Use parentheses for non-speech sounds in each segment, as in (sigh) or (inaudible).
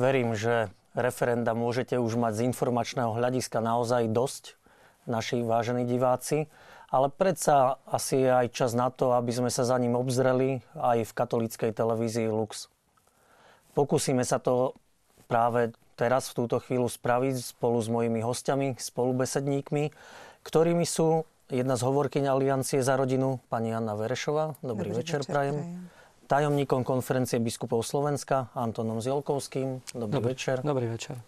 Verím, že referenda môžete už mať z informačného hľadiska naozaj dosť, naši vážení diváci. Ale predsa asi je aj čas na to, aby sme sa za ním obzreli aj v katolíckej televízii Lux. Pokúsime sa to práve teraz v túto chvíľu spraviť spolu s mojimi hostiami, spolubesedníkmi, ktorými sú jedna z hovorkyň Aliancie za rodinu, pani Anna Verešová. Dobrý, Dobrý večer, večer prajem. prajem tajomníkom konferencie biskupov Slovenska Antonom Zielkovským. Dobrý, Dobrý večer. Dobrý večer.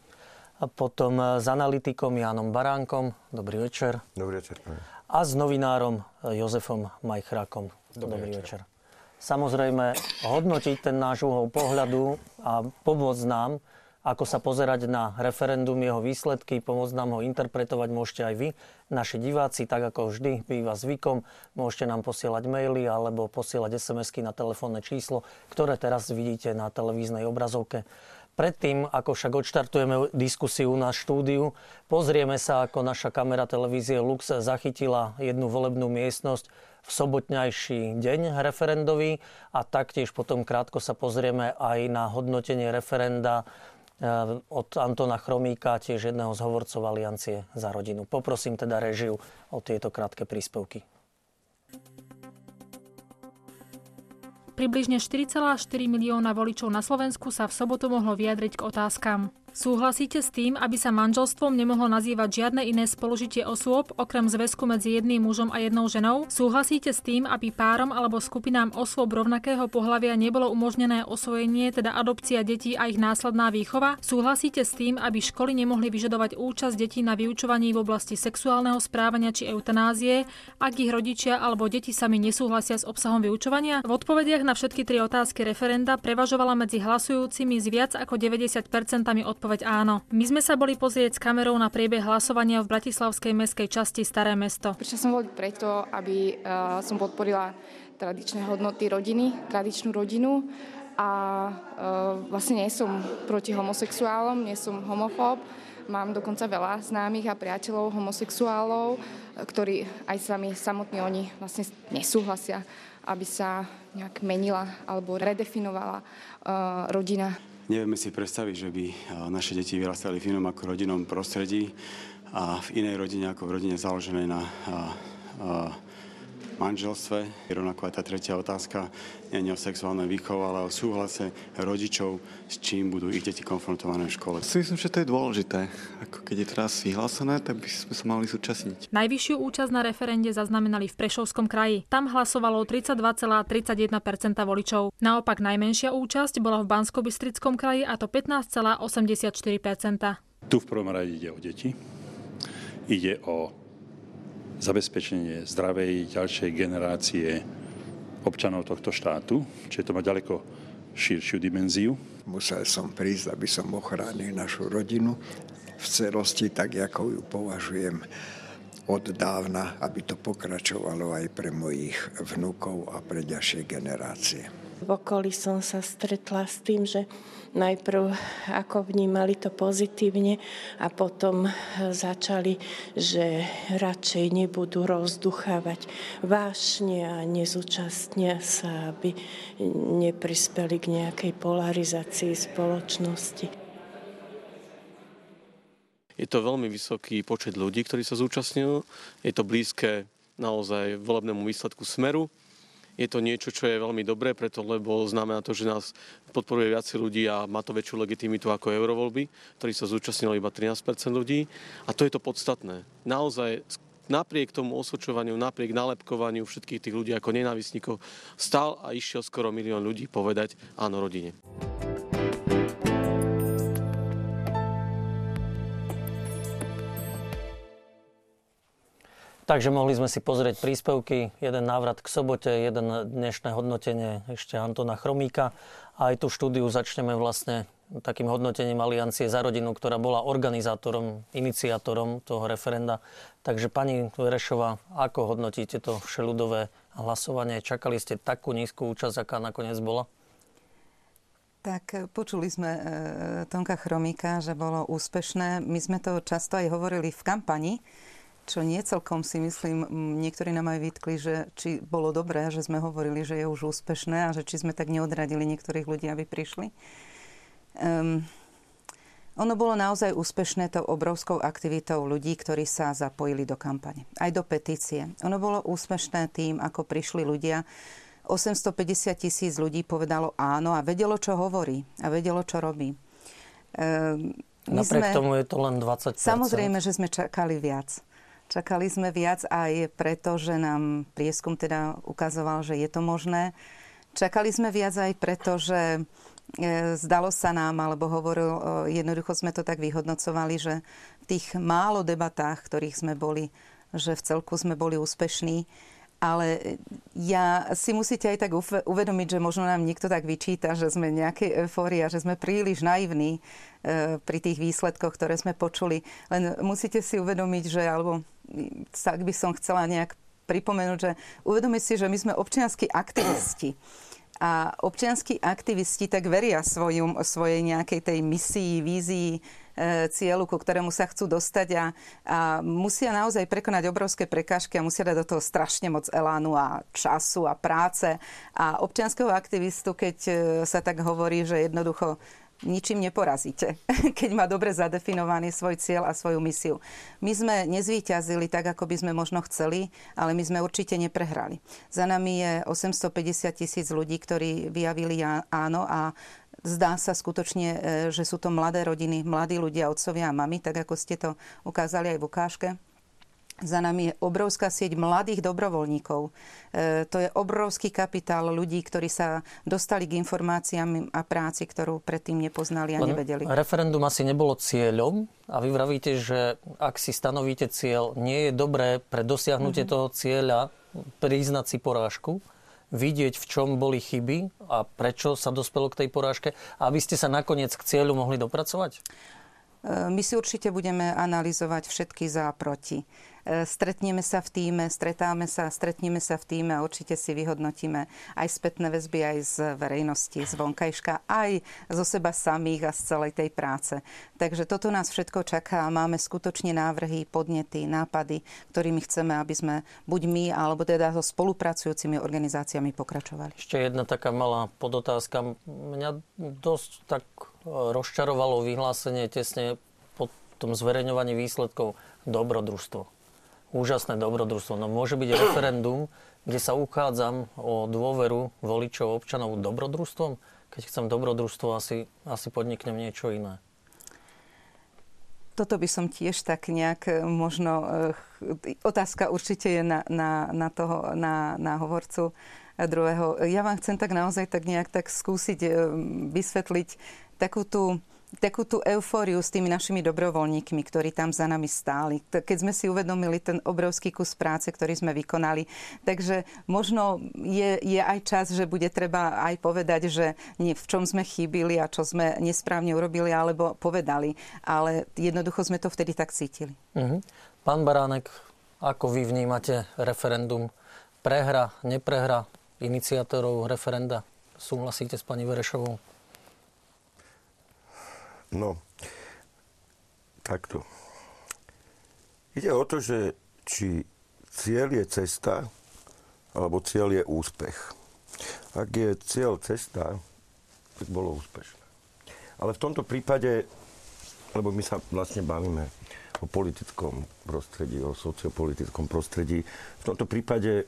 A potom s analytikom Jánom Baránkom. Dobrý večer. Dobrý večer. A s novinárom e, Jozefom Majchrákom. Dobrý, Dobrý večer. večer. Samozrejme, hodnotiť ten náš uhol pohľadu a pomôcť nám ako sa pozerať na referendum, jeho výsledky, pomôcť nám ho interpretovať môžete aj vy, naši diváci, tak ako vždy býva zvykom. Môžete nám posielať maily alebo posielať SMS-ky na telefónne číslo, ktoré teraz vidíte na televíznej obrazovke. Predtým, ako však odštartujeme diskusiu na štúdiu, pozrieme sa, ako naša kamera televízie Lux zachytila jednu volebnú miestnosť v sobotňajší deň referendový a taktiež potom krátko sa pozrieme aj na hodnotenie referenda od Antona Chromíka, tiež jedného z hovorcov Aliancie za rodinu. Poprosím teda režiu o tieto krátke príspevky. Približne 4,4 milióna voličov na Slovensku sa v sobotu mohlo vyjadriť k otázkam Súhlasíte s tým, aby sa manželstvom nemohlo nazývať žiadne iné spolužitie osôb, okrem zväzku medzi jedným mužom a jednou ženou? Súhlasíte s tým, aby párom alebo skupinám osôb rovnakého pohľavia nebolo umožnené osvojenie, teda adopcia detí a ich následná výchova? Súhlasíte s tým, aby školy nemohli vyžadovať účasť detí na vyučovaní v oblasti sexuálneho správania či eutanázie, ak ich rodičia alebo deti sami nesúhlasia s obsahom vyučovania? V odpovediach na všetky tri otázky referenda prevažovala medzi hlasujúcimi z viac ako 90% od odpoveď áno. My sme sa boli pozrieť s kamerou na priebeh hlasovania v Bratislavskej mestskej časti Staré mesto. Prišla som voliť preto, aby uh, som podporila tradičné hodnoty rodiny, tradičnú rodinu a uh, vlastne nie som proti homosexuálom, nie som homofób. Mám dokonca veľa známych a priateľov homosexuálov, ktorí aj sami samotní oni vlastne nesúhlasia, aby sa nejak menila alebo redefinovala uh, rodina Nevieme si predstaviť, že by naše deti vyrastali v inom ako rodinnom prostredí a v inej rodine ako v rodine založenej na manželstve. Rovnako aj tá tretia otázka nie je o sexuálnej výchove, ale o súhlase rodičov, s čím budú ich deti konfrontované v škole. Si myslím, že to je dôležité. Ako keď je teraz vyhlásené, tak by sme sa mali zúčastniť. Najvyššiu účasť na referende zaznamenali v Prešovskom kraji. Tam hlasovalo 32,31% voličov. Naopak najmenšia účasť bola v bansko kraji a to 15,84%. Tu v prvom rade ide o deti. Ide o zabezpečenie zdravej ďalšej generácie občanov tohto štátu, čiže to má ďaleko širšiu dimenziu. Musel som prísť, aby som ochránil našu rodinu v celosti, tak ako ju považujem od dávna, aby to pokračovalo aj pre mojich vnúkov a pre ďalšie generácie. V okolí som sa stretla s tým, že najprv ako vnímali to pozitívne a potom začali, že radšej nebudú rozduchávať vášne a nezúčastnia sa, aby neprispeli k nejakej polarizácii spoločnosti. Je to veľmi vysoký počet ľudí, ktorí sa zúčastňujú. Je to blízke naozaj volebnému výsledku Smeru je to niečo, čo je veľmi dobré, preto lebo znamená to, že nás podporuje viacej ľudí a má to väčšiu legitimitu ako eurovoľby, ktorí sa zúčastnilo iba 13% ľudí. A to je to podstatné. Naozaj napriek tomu osočovaniu, napriek nálepkovaniu všetkých tých ľudí ako nenávisníkov, stal a išiel skoro milión ľudí povedať áno rodine. Takže mohli sme si pozrieť príspevky, jeden návrat k sobote, jeden dnešné hodnotenie ešte Antona Chromíka a aj tú štúdiu začneme vlastne takým hodnotením Aliancie za rodinu, ktorá bola organizátorom, iniciátorom toho referenda. Takže pani Verešová, ako hodnotíte to všeludové hlasovanie? Čakali ste takú nízku účasť, aká nakoniec bola? Tak počuli sme e, Tonka Chromíka, že bolo úspešné. My sme to často aj hovorili v kampani, čo nie celkom si myslím, niektorí nám aj vytkli, že či bolo dobré, že sme hovorili, že je už úspešné a že či sme tak neodradili niektorých ľudí, aby prišli. Um, Ono bolo naozaj úspešné tou obrovskou aktivitou ľudí, ktorí sa zapojili do kampane. Aj do petície. Ono bolo úspešné tým, ako prišli ľudia. 850 tisíc ľudí povedalo áno a vedelo, čo hovorí a vedelo, čo robí. Ehm, Napriek sme, tomu je to len 20 Samozrejme, že sme čakali viac. Čakali sme viac aj preto, že nám prieskum teda ukazoval, že je to možné. Čakali sme viac aj preto, že e, zdalo sa nám, alebo hovoril, e, jednoducho sme to tak vyhodnocovali, že v tých málo debatách, ktorých sme boli, že v celku sme boli úspešní, ale ja si musíte aj tak uvedomiť, že možno nám niekto tak vyčíta, že sme nejaké eufória, že sme príliš naivní e, pri tých výsledkoch, ktoré sme počuli. Len musíte si uvedomiť, že, alebo tak by som chcela nejak pripomenúť, že uvedomiť si, že my sme občianskí aktivisti. A občianskí aktivisti tak veria svojum, svojej nejakej tej misii, vízii, e, cieľu, ku ktorému sa chcú dostať a, a musia naozaj prekonať obrovské prekážky a musia dať do toho strašne moc elánu a času a práce. A občianského aktivistu, keď e, sa tak hovorí, že jednoducho ničím neporazíte, (laughs) keď má dobre zadefinovaný svoj cieľ a svoju misiu. My sme nezvýťazili tak, ako by sme možno chceli, ale my sme určite neprehrali. Za nami je 850 tisíc ľudí, ktorí vyjavili áno a Zdá sa skutočne, e, že sú to mladé rodiny, mladí ľudia, otcovia a mami, tak ako ste to ukázali aj v ukážke. Za nami je obrovská sieť mladých dobrovoľníkov. E, to je obrovský kapitál ľudí, ktorí sa dostali k informáciám a práci, ktorú predtým nepoznali a Len nevedeli. Referendum asi nebolo cieľom a vy vravíte, že ak si stanovíte cieľ, nie je dobré pre dosiahnutie mm-hmm. toho cieľa priznať si porážku, vidieť, v čom boli chyby a prečo sa dospelo k tej porážke, aby ste sa nakoniec k cieľu mohli dopracovať? E, my si určite budeme analyzovať všetky za a proti. E, stretneme sa v týme, stretáme sa, stretneme sa v týme a určite si vyhodnotíme aj spätné väzby aj z verejnosti, z vonkajška, aj zo seba samých a z celej tej práce. Takže toto nás všetko čaká a máme skutočne návrhy, podnety, nápady, ktorými chceme, aby sme buď my, alebo teda so spolupracujúcimi organizáciami pokračovali. Ešte jedna taká malá podotázka. Mňa dosť tak rozčarovalo vyhlásenie tesne po tom zverejňovaní výsledkov dobrodružstvo úžasné dobrodružstvo. No môže byť referendum, kde sa uchádzam o dôveru voličov občanov dobrodružstvom? Keď chcem dobrodružstvo, asi, asi podniknem niečo iné. Toto by som tiež tak nejak e, možno... E, otázka určite je na, na, na, toho, na, na hovorcu druhého. Ja vám chcem tak naozaj tak nejak tak skúsiť e, vysvetliť takú tú takú tú eufóriu s tými našimi dobrovoľníkmi, ktorí tam za nami stáli. Keď sme si uvedomili ten obrovský kus práce, ktorý sme vykonali. Takže možno je, je aj čas, že bude treba aj povedať, že v čom sme chýbili a čo sme nesprávne urobili, alebo povedali. Ale jednoducho sme to vtedy tak cítili. Uh-huh. Pán Baránek, ako vy vnímate referendum? Prehra, neprehra iniciátorov referenda? Súhlasíte s pani Verešovou? No, takto. Ide o to, že či cieľ je cesta, alebo cieľ je úspech. Ak je cieľ cesta, tak bolo úspešné. Ale v tomto prípade, lebo my sa vlastne bavíme o politickom prostredí, o sociopolitickom prostredí, v tomto prípade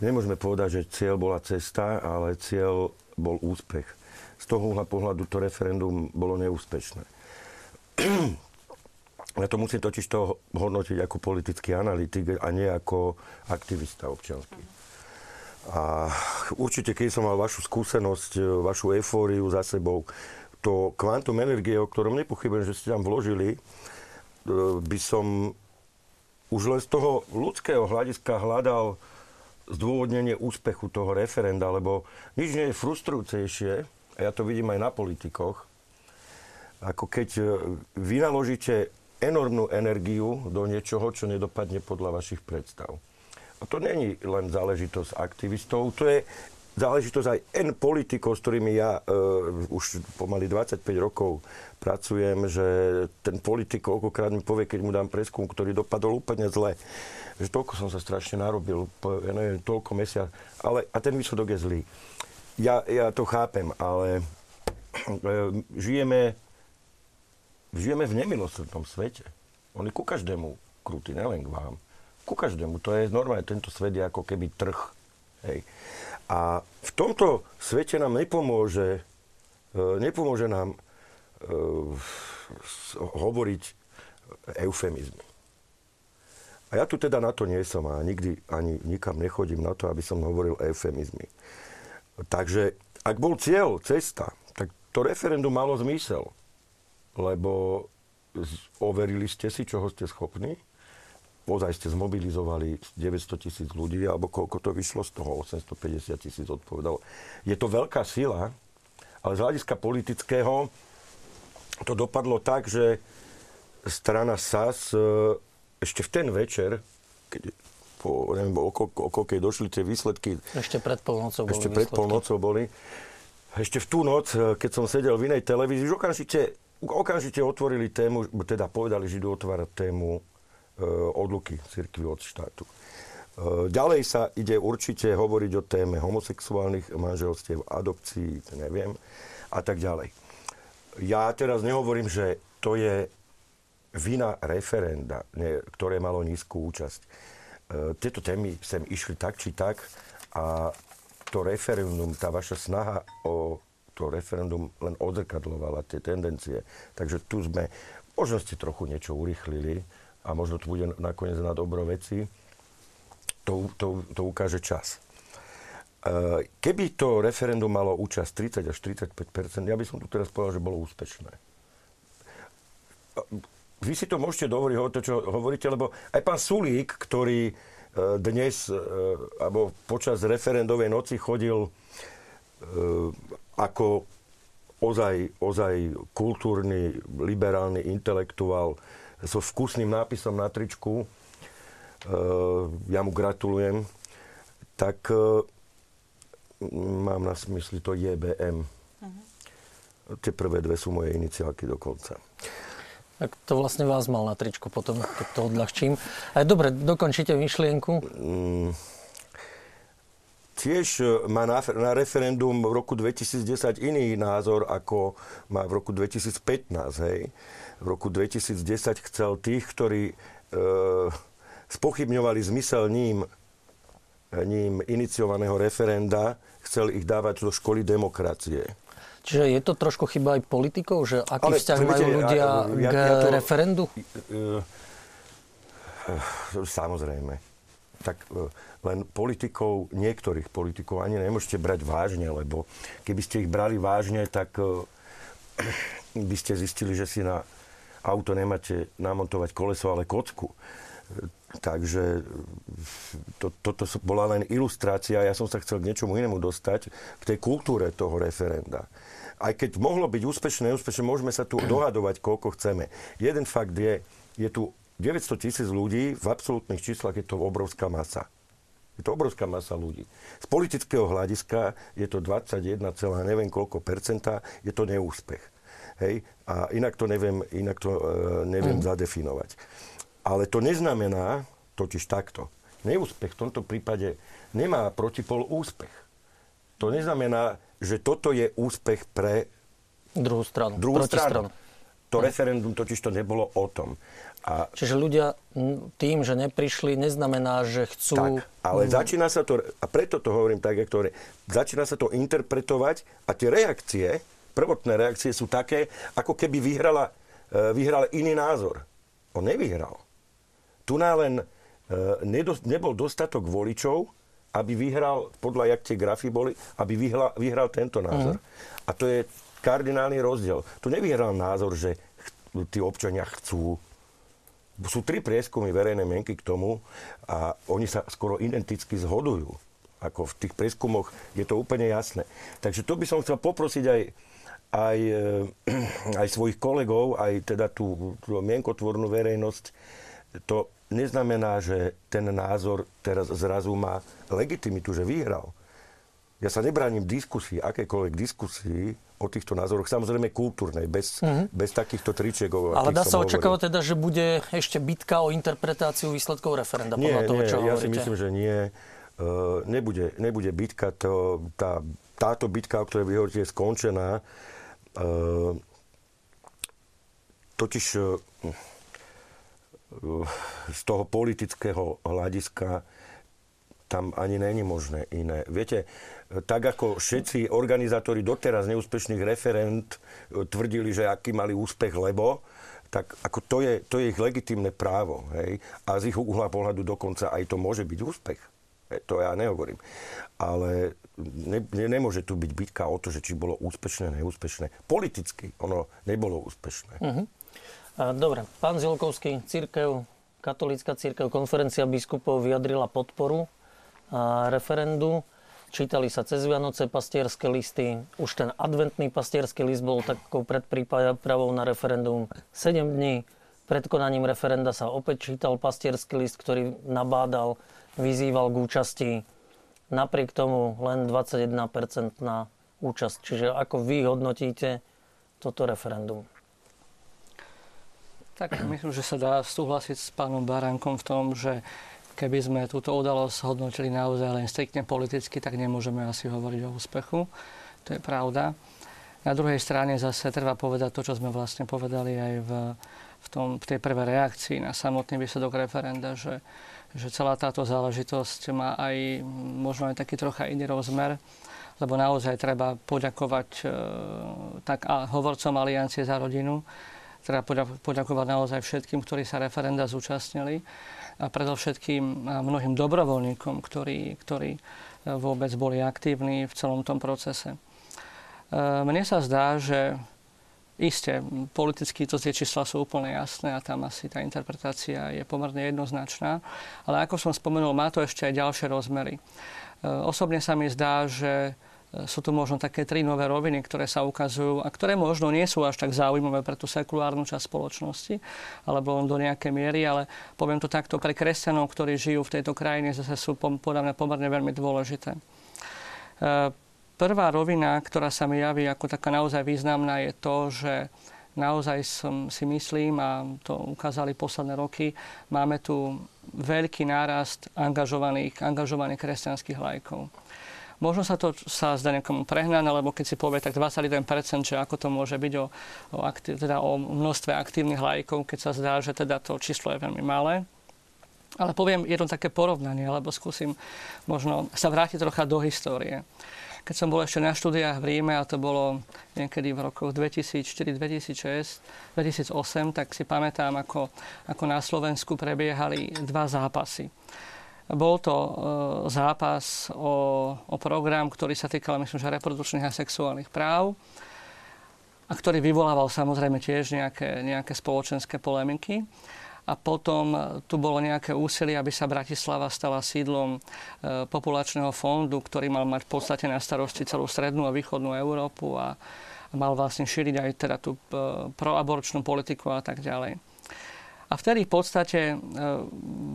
nemôžeme povedať, že cieľ bola cesta, ale cieľ bol úspech z toho uhla pohľadu to referendum bolo neúspešné. (clears throat) Ja to musím totiž to hodnotiť ako politický analytik a nie ako aktivista občianský. A určite, keď som mal vašu skúsenosť, vašu eufóriu za sebou, to kvantum energie, o ktorom nepochybujem, že ste tam vložili, e, by som už len z toho ľudského hľadiska hľadal zdôvodnenie úspechu toho referenda, lebo nič nie je frustrujúcejšie, ja to vidím aj na politikoch, ako keď e, vynaložíte enormnú energiu do niečoho, čo nedopadne podľa vašich predstav. A to není len záležitosť aktivistov, to je záležitosť aj N politikov, s ktorými ja uh, už pomaly 25 rokov pracujem, že ten politik koľkokrát mi povie, keď mu dám preskum, ktorý dopadol úplne zle, že toľko som sa strašne narobil, ja neviem, toľko mesiac, ale a ten výsledok je zlý. Ja, ja to chápem, ale e, žijeme žijeme v nemilosrdnom svete. On ku každému krutý, nelen k vám. Ku každému. To je normálne, tento svet je ako keby trh. Hej. A v tomto svete nám nepomôže, e, nepomôže nám uh, hovoriť eufemizmy. A ja tu teda na to nie som a nikdy ani nikam nechodím na to, aby som hovoril eufemizmy. Takže ak bol cieľ, cesta, tak to referendum malo zmysel. Lebo overili ste si, čoho ste schopní. Ozaj ste zmobilizovali 900 tisíc ľudí, alebo koľko to vyšlo z toho, 850 tisíc odpovedalo. Je to veľká sila, ale z hľadiska politického to dopadlo tak, že strana SAS ešte v ten večer, keď po, neviem, oko, keď došli tie výsledky... Ešte pred polnocou boli Ešte pred polnocou boli. Ešte v tú noc, eh, keď som sedel v inej televízii, už okamžite, okamžite otvorili tému, teda povedali, že idú otvárať tému e, odluky cirkvi od štátu. E, ďalej sa ide určite hovoriť o téme homosexuálnych manželstiev, adopcií, neviem, a tak ďalej. Ja teraz nehovorím, že to je vina referenda, ktoré malo nízku účasť. E, tieto témy sem išli tak či tak a to referendum, tá vaša snaha o to referendum len odzrkadlovala tie tendencie. Takže tu sme, možno ste trochu niečo urychlili a možno to bude nakoniec na dobro veci. To, to, to ukáže čas. E, keby to referendum malo účasť 30 až 35 ja by som tu teraz povedal, že bolo úspešné vy si to môžete dovoliť, to, čo hovoríte, lebo aj pán Sulík, ktorý e, dnes, e, alebo počas referendovej noci chodil e, ako ozaj, ozaj kultúrny, liberálny intelektuál so vkusným nápisom na tričku, ja mu gratulujem, tak mám na smysli to JBM. Uh-huh. Tie prvé dve sú moje iniciálky dokonca. Tak to vlastne vás mal na tričku potom, keď to odľahčím. Ale dobre, dokončite myšlienku. Mm, tiež e, má na, na referendum v roku 2010 iný názor, ako má v roku 2015. Hej. V roku 2010 chcel tých, ktorí e, spochybňovali zmysel ním, ním iniciovaného referenda, chcel ich dávať do školy demokracie. Čiže je to trošku chyba aj politikov, že aký Ale, vzťah majú ľudia ja, ja, k ja to, referendu? Uh, samozrejme. Tak uh, len politikov, niektorých politikov ani nemôžete brať vážne, lebo keby ste ich brali vážne, tak (coughs) by ste zistili, že si na auto nemáte namontovať koleso, ale kocku. Takže to, toto bola len ilustrácia. Ja som sa chcel k niečomu inému dostať, k tej kultúre toho referenda aj keď mohlo byť úspešné, neúspešné, môžeme sa tu dohadovať, koľko chceme. Jeden fakt je, je tu 900 tisíc ľudí, v absolútnych číslach je to obrovská masa. Je to obrovská masa ľudí. Z politického hľadiska je to 21, neviem koľko percenta, je to neúspech. Hej? A inak to neviem, inak to, uh, neviem mm. zadefinovať. Ale to neznamená, totiž takto, neúspech v tomto prípade nemá protipol úspech. To neznamená, že toto je úspech pre druhú stranu. Druhú stranu. To hm. referendum totiž to nebolo o tom. A... Čiže ľudia tým, že neprišli, neznamená, že chcú... Tak, ale mm. začína sa to, a preto to hovorím tak, jak to hovorím, začína sa to interpretovať a tie reakcie, prvotné reakcie sú také, ako keby vyhrala, e, vyhral iný názor. On nevyhral. Tu len e, nebol dostatok voličov, aby vyhral, podľa jak tie grafy boli, aby vyhral, vyhral tento názor. Mm. A to je kardinálny rozdiel. Tu nevyhral názor, že ch- tí občania chcú. Sú tri prieskumy verejnej mienky k tomu a oni sa skoro identicky zhodujú. Ako v tých prieskumoch je to úplne jasné. Takže to by som chcel poprosiť aj, aj, eh, (clears throat) aj svojich kolegov, aj teda tú, tú mienkotvornú verejnosť, to neznamená, že ten názor teraz zrazu má legitimitu, že vyhral. Ja sa nebránim diskusii, akékoľvek diskusii o týchto názoroch, samozrejme kultúrnej, bez, mm-hmm. bez takýchto tričiek. Ale dá sa očakávať teda, že bude ešte bitka o interpretáciu výsledkov referenda, nie, podľa toho, nie, čo ja hovoríte. si myslím, že nie. Uh, nebude, nebude bitka, to, tá, táto bitka, o ktorej vy hovoríte, je skončená. Uh, to totiž z toho politického hľadiska tam ani není možné iné. Viete, tak ako všetci organizátori doteraz neúspešných referent tvrdili, že aký mali úspech, lebo tak ako to je, to je ich legitímne právo. Hej? A z ich uhla pohľadu dokonca aj to môže byť úspech. Hej? To ja nehovorím. Ale ne, ne, nemôže tu byť bitka o to, že či bolo úspešné, neúspešné. Politicky ono nebolo úspešné. Uh-huh. Dobre, pán Zilkovský, církev, katolícka církev, konferencia biskupov vyjadrila podporu referendu. Čítali sa cez Vianoce pastierské listy. Už ten adventný pastierský list bol takou predprípravou na referendum 7 dní. Pred konaním referenda sa opäť čítal pastierský list, ktorý nabádal, vyzýval k účasti. Napriek tomu len 21% na účasť. Čiže ako vy hodnotíte toto referendum? Tak myslím, že sa dá súhlasiť s pánom Baránkom v tom, že keby sme túto udalosť hodnotili naozaj len striktne politicky, tak nemôžeme asi hovoriť o úspechu. To je pravda. Na druhej strane zase treba povedať to, čo sme vlastne povedali aj v, v, tom, v tej prvej reakcii na samotný výsledok referenda, že, že celá táto záležitosť má aj možno aj taký trocha iný rozmer, lebo naozaj treba poďakovať e, tak a hovorcom Aliancie za rodinu, Treba poďakovať naozaj všetkým, ktorí sa referenda zúčastnili a predovšetkým mnohým dobrovoľníkom, ktorí, ktorí e, vôbec boli aktívni v celom tom procese. E, mne sa zdá, že Isté, politicky to tie čísla sú úplne jasné a tam asi tá interpretácia je pomerne jednoznačná. Ale ako som spomenul, má to ešte aj ďalšie rozmery. E, osobne sa mi zdá, že sú tu možno také tri nové roviny, ktoré sa ukazujú a ktoré možno nie sú až tak zaujímavé pre tú sekulárnu časť spoločnosti, alebo do nejakej miery, ale poviem to takto, pre kresťanov, ktorí žijú v tejto krajine, zase sú podľa mňa pomerne veľmi dôležité. E, prvá rovina, ktorá sa mi javí ako taká naozaj významná, je to, že naozaj som si myslím, a to ukázali posledné roky, máme tu veľký nárast angažovaných, angažovaných kresťanských lajkov. Možno sa to sa zdá niekomu prehnané, lebo keď si povie tak 21%, že ako to môže byť o, o, aktiv, teda o množstve aktívnych lajkov, keď sa zdá, že teda to číslo je veľmi malé. Ale poviem jedno také porovnanie, alebo skúsim možno sa vrátiť trocha do histórie. Keď som bol ešte na štúdiách v Ríme, a to bolo niekedy v rokoch 2004, 2006, 2008, tak si pamätám, ako, ako na Slovensku prebiehali dva zápasy. Bol to e, zápas o, o program, ktorý sa týkal, myslím, že reprodukčných a sexuálnych práv a ktorý vyvolával samozrejme tiež nejaké, nejaké spoločenské polemiky. A potom tu bolo nejaké úsilie, aby sa Bratislava stala sídlom e, populačného fondu, ktorý mal mať v podstate na starosti celú strednú a východnú Európu a mal vlastne šíriť aj teda tú e, proaborčnú politiku a tak ďalej. A vtedy v podstate e,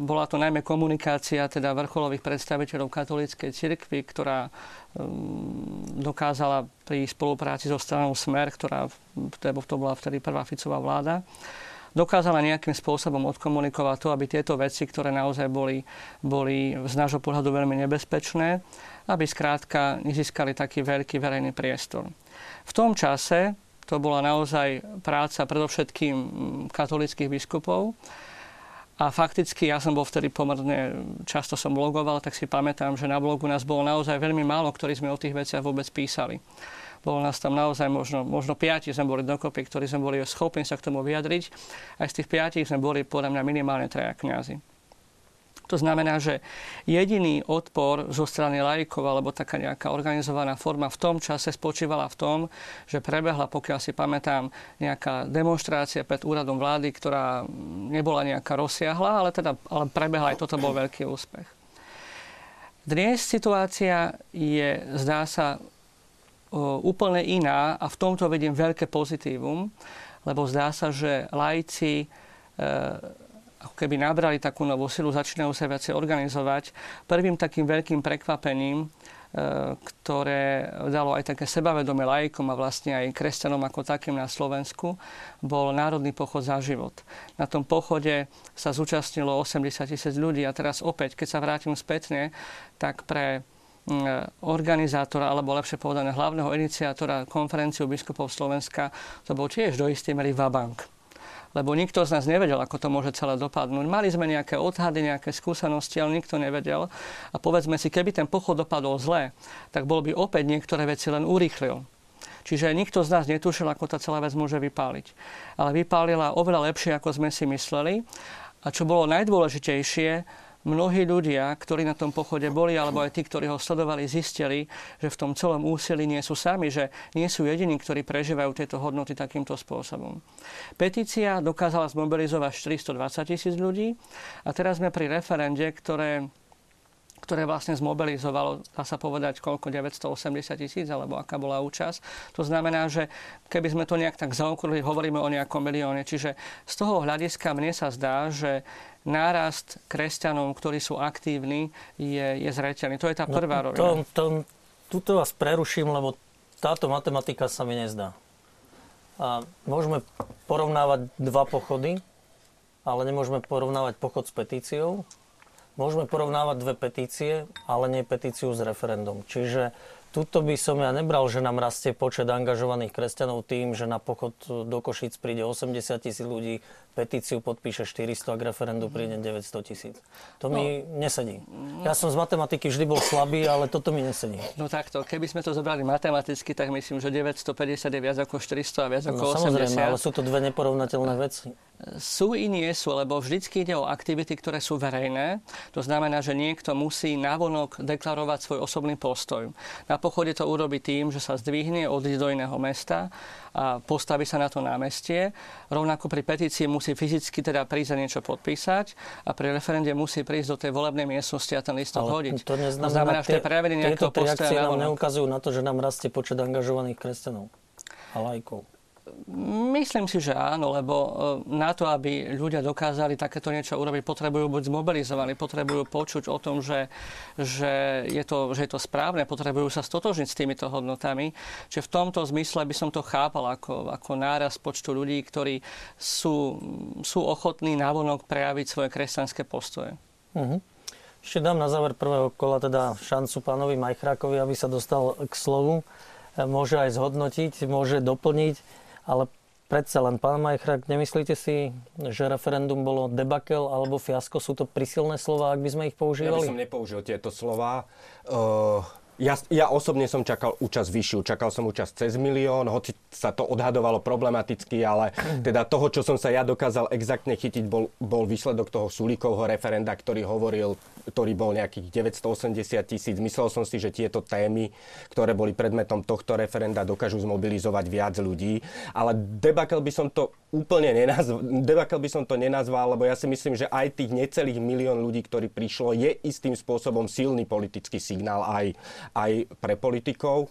bola to najmä komunikácia teda vrcholových predstaviteľov katolíckej cirkvi, ktorá e, dokázala pri spolupráci so stranou Smer, ktorá to bola vtedy prvá Ficová vláda, dokázala nejakým spôsobom odkomunikovať to, aby tieto veci, ktoré naozaj boli, boli z nášho pohľadu veľmi nebezpečné, aby skrátka nezískali taký veľký verejný priestor. V tom čase to bola naozaj práca predovšetkým katolických biskupov. A fakticky ja som bol vtedy pomerne, často som blogoval, tak si pamätám, že na blogu nás bolo naozaj veľmi málo, ktorí sme o tých veciach vôbec písali. Bolo nás tam naozaj možno, možno piati sme boli dokopy, ktorí sme boli schopní sa k tomu vyjadriť. Aj z tých piatich sme boli podľa mňa minimálne traja kňazi. To znamená, že jediný odpor zo strany lajkov alebo taká nejaká organizovaná forma v tom čase spočívala v tom, že prebehla, pokiaľ si pamätám, nejaká demonstrácia pred úradom vlády, ktorá nebola nejaká rozsiahla, ale teda ale prebehla aj toto bol veľký úspech. Dnes situácia je, zdá sa, úplne iná a v tomto vidím veľké pozitívum, lebo zdá sa, že lajci e, ako keby nabrali takú novú silu, začínajú sa viacej organizovať. Prvým takým veľkým prekvapením, e, ktoré dalo aj také sebavedomé lajkom a vlastne aj kresťanom ako takým na Slovensku, bol Národný pochod za život. Na tom pochode sa zúčastnilo 80 tisíc ľudí a teraz opäť, keď sa vrátim spätne, tak pre organizátora, alebo lepšie povedané hlavného iniciátora konferenciu biskupov Slovenska, to bol tiež do istej mery Vabank lebo nikto z nás nevedel, ako to môže celé dopadnúť. Mali sme nejaké odhady, nejaké skúsenosti, ale nikto nevedel. A povedzme si, keby ten pochod dopadol zle, tak bol by opäť niektoré veci len urýchlil. Čiže nikto z nás netušil, ako tá celá vec môže vypáliť. Ale vypálila oveľa lepšie, ako sme si mysleli. A čo bolo najdôležitejšie, mnohí ľudia, ktorí na tom pochode boli, alebo aj tí, ktorí ho sledovali, zistili, že v tom celom úsilí nie sú sami, že nie sú jediní, ktorí prežívajú tieto hodnoty takýmto spôsobom. Petícia dokázala zmobilizovať 420 tisíc ľudí a teraz sme pri referende, ktoré ktoré vlastne zmobilizovalo, dá sa povedať, koľko, 980 tisíc, alebo aká bola účasť. To znamená, že keby sme to nejak tak zaokrúhli, hovoríme o nejakom milióne. Čiže z toho hľadiska mne sa zdá, že nárast kresťanov, ktorí sú aktívni, je, je zreteľný. To je tá no, prvá no, rovina. To, to, tuto vás preruším, lebo táto matematika sa mi nezdá. A môžeme porovnávať dva pochody, ale nemôžeme porovnávať pochod s petíciou. Môžeme porovnávať dve petície, ale nie petíciu s referendum. Čiže tuto by som ja nebral, že nám rastie počet angažovaných kresťanov tým, že na pochod do Košic príde 80 tisíc ľudí, petíciu podpíše 400 a k referendu príde 900 tisíc. To no, mi nesedí. Ja som z matematiky vždy bol slabý, ale toto mi nesedí. No takto, keby sme to zobrali matematicky, tak myslím, že 950 je viac ako 400 a viac ako no, 80. Samozrejme, ale sú to dve neporovnateľné veci. Sú i nie sú, lebo vždycky ide o aktivity, ktoré sú verejné. To znamená, že niekto musí navonok deklarovať svoj osobný postoj. Na pochode to urobí tým, že sa zdvihne, odíde do iného mesta a postaví sa na to námestie. Rovnako pri petícii musí fyzicky teda prísť a niečo podpísať a pri referende musí prísť do tej volebnej miestnosti a ten listok hodiť. To, neznamená, to znamená, že to je prejavenie nejakého postoja nám neukazujú na to, že nám rastie počet angažovaných kresťanov a lajkov. Myslím si, že áno, lebo e, na to, aby ľudia dokázali takéto niečo urobiť, potrebujú byť zmobilizovaní, potrebujú počuť o tom, že, že, je to, že je to správne, potrebujú sa stotožniť s týmito hodnotami. Čiže v tomto zmysle by som to chápal ako, ako náraz počtu ľudí, ktorí sú, sú ochotní navonok prejaviť svoje kresťanské postoje. Uh-huh. Ešte dám na záver prvého kola teda šancu pánovi Majchrákovi, aby sa dostal k slovu. E, môže aj zhodnotiť, môže doplniť ale predsa len, pán Majchrak, nemyslíte si, že referendum bolo debakel alebo fiasko? Sú to prisilné slova, ak by sme ich používali? Ja by som nepoužil tieto slova. Uh ja, ja osobne som čakal účasť vyššiu. Čakal som účasť cez milión, hoci sa to odhadovalo problematicky, ale teda toho, čo som sa ja dokázal exaktne chytiť, bol, bol výsledok toho Sulíkovho referenda, ktorý hovoril, ktorý bol nejakých 980 tisíc. Myslel som si, že tieto témy, ktoré boli predmetom tohto referenda, dokážu zmobilizovať viac ľudí. Ale debakel by som to úplne nenazval, debakel by som to nenazval, lebo ja si myslím, že aj tých necelých milión ľudí, ktorí prišlo, je istým spôsobom silný politický signál aj aj pre politikov.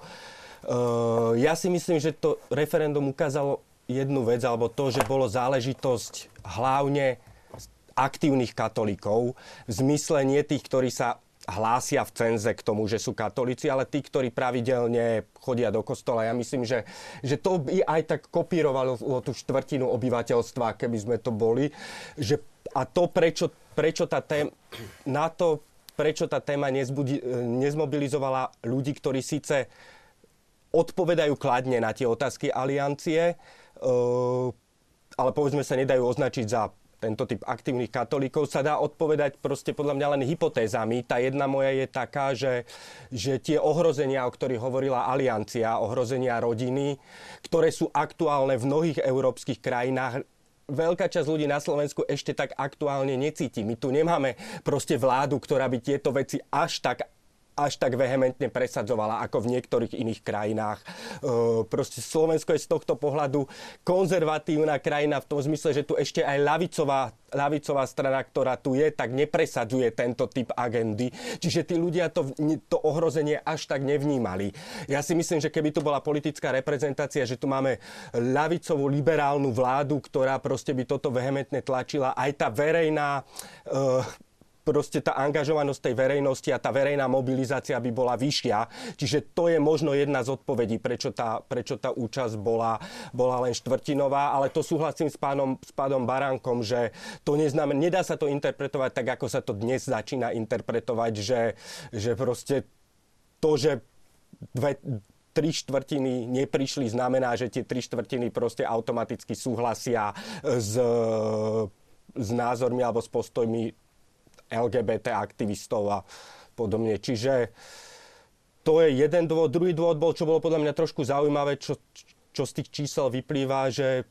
Eh, ja si myslím, že to referendum ukázalo jednu vec, alebo to, že bolo záležitosť hlavne aktívnych katolíkov, v zmysle nie tých, ktorí sa hlásia v cenze k tomu, že sú katolíci, ale tí, ktorí pravidelne chodia do kostola. Ja myslím, že, že to by aj tak kopírovalo tú štvrtinu obyvateľstva, keby sme to boli. Že, a to, prečo, prečo tá tém, na to prečo tá téma nezbudi, nezmobilizovala ľudí, ktorí síce odpovedajú kladne na tie otázky aliancie, eh, ale povedzme sa nedajú označiť za tento typ aktívnych katolíkov sa dá odpovedať proste podľa mňa len hypotézami. Tá jedna moja je taká, že, že tie ohrozenia, o ktorých hovorila Aliancia, ohrozenia rodiny, ktoré sú aktuálne v mnohých európskych krajinách, veľká časť ľudí na Slovensku ešte tak aktuálne necíti. My tu nemáme proste vládu, ktorá by tieto veci až tak až tak vehementne presadzovala ako v niektorých iných krajinách. E, proste Slovensko je z tohto pohľadu konzervatívna krajina v tom zmysle, že tu ešte aj ľavicová, ľavicová strana, ktorá tu je, tak nepresadzuje tento typ agendy. Čiže tí ľudia to, to ohrozenie až tak nevnímali. Ja si myslím, že keby tu bola politická reprezentácia, že tu máme ľavicovú liberálnu vládu, ktorá proste by toto vehementne tlačila, aj tá verejná e, proste tá angažovanosť tej verejnosti a tá verejná mobilizácia by bola vyššia. Čiže to je možno jedna z odpovedí, prečo tá, prečo tá účasť bola, bola len štvrtinová, ale to súhlasím s pánom, s pánom Baránkom, že to neznamená, nedá sa to interpretovať tak, ako sa to dnes začína interpretovať, že, že proste to, že dve, tri štvrtiny neprišli, znamená, že tie tri štvrtiny proste automaticky súhlasia s, s názormi alebo s postojmi LGBT aktivistov a podobne. Čiže to je jeden dôvod. Druhý dôvod bol, čo bolo podľa mňa trošku zaujímavé, čo, čo z tých čísel vyplýva, že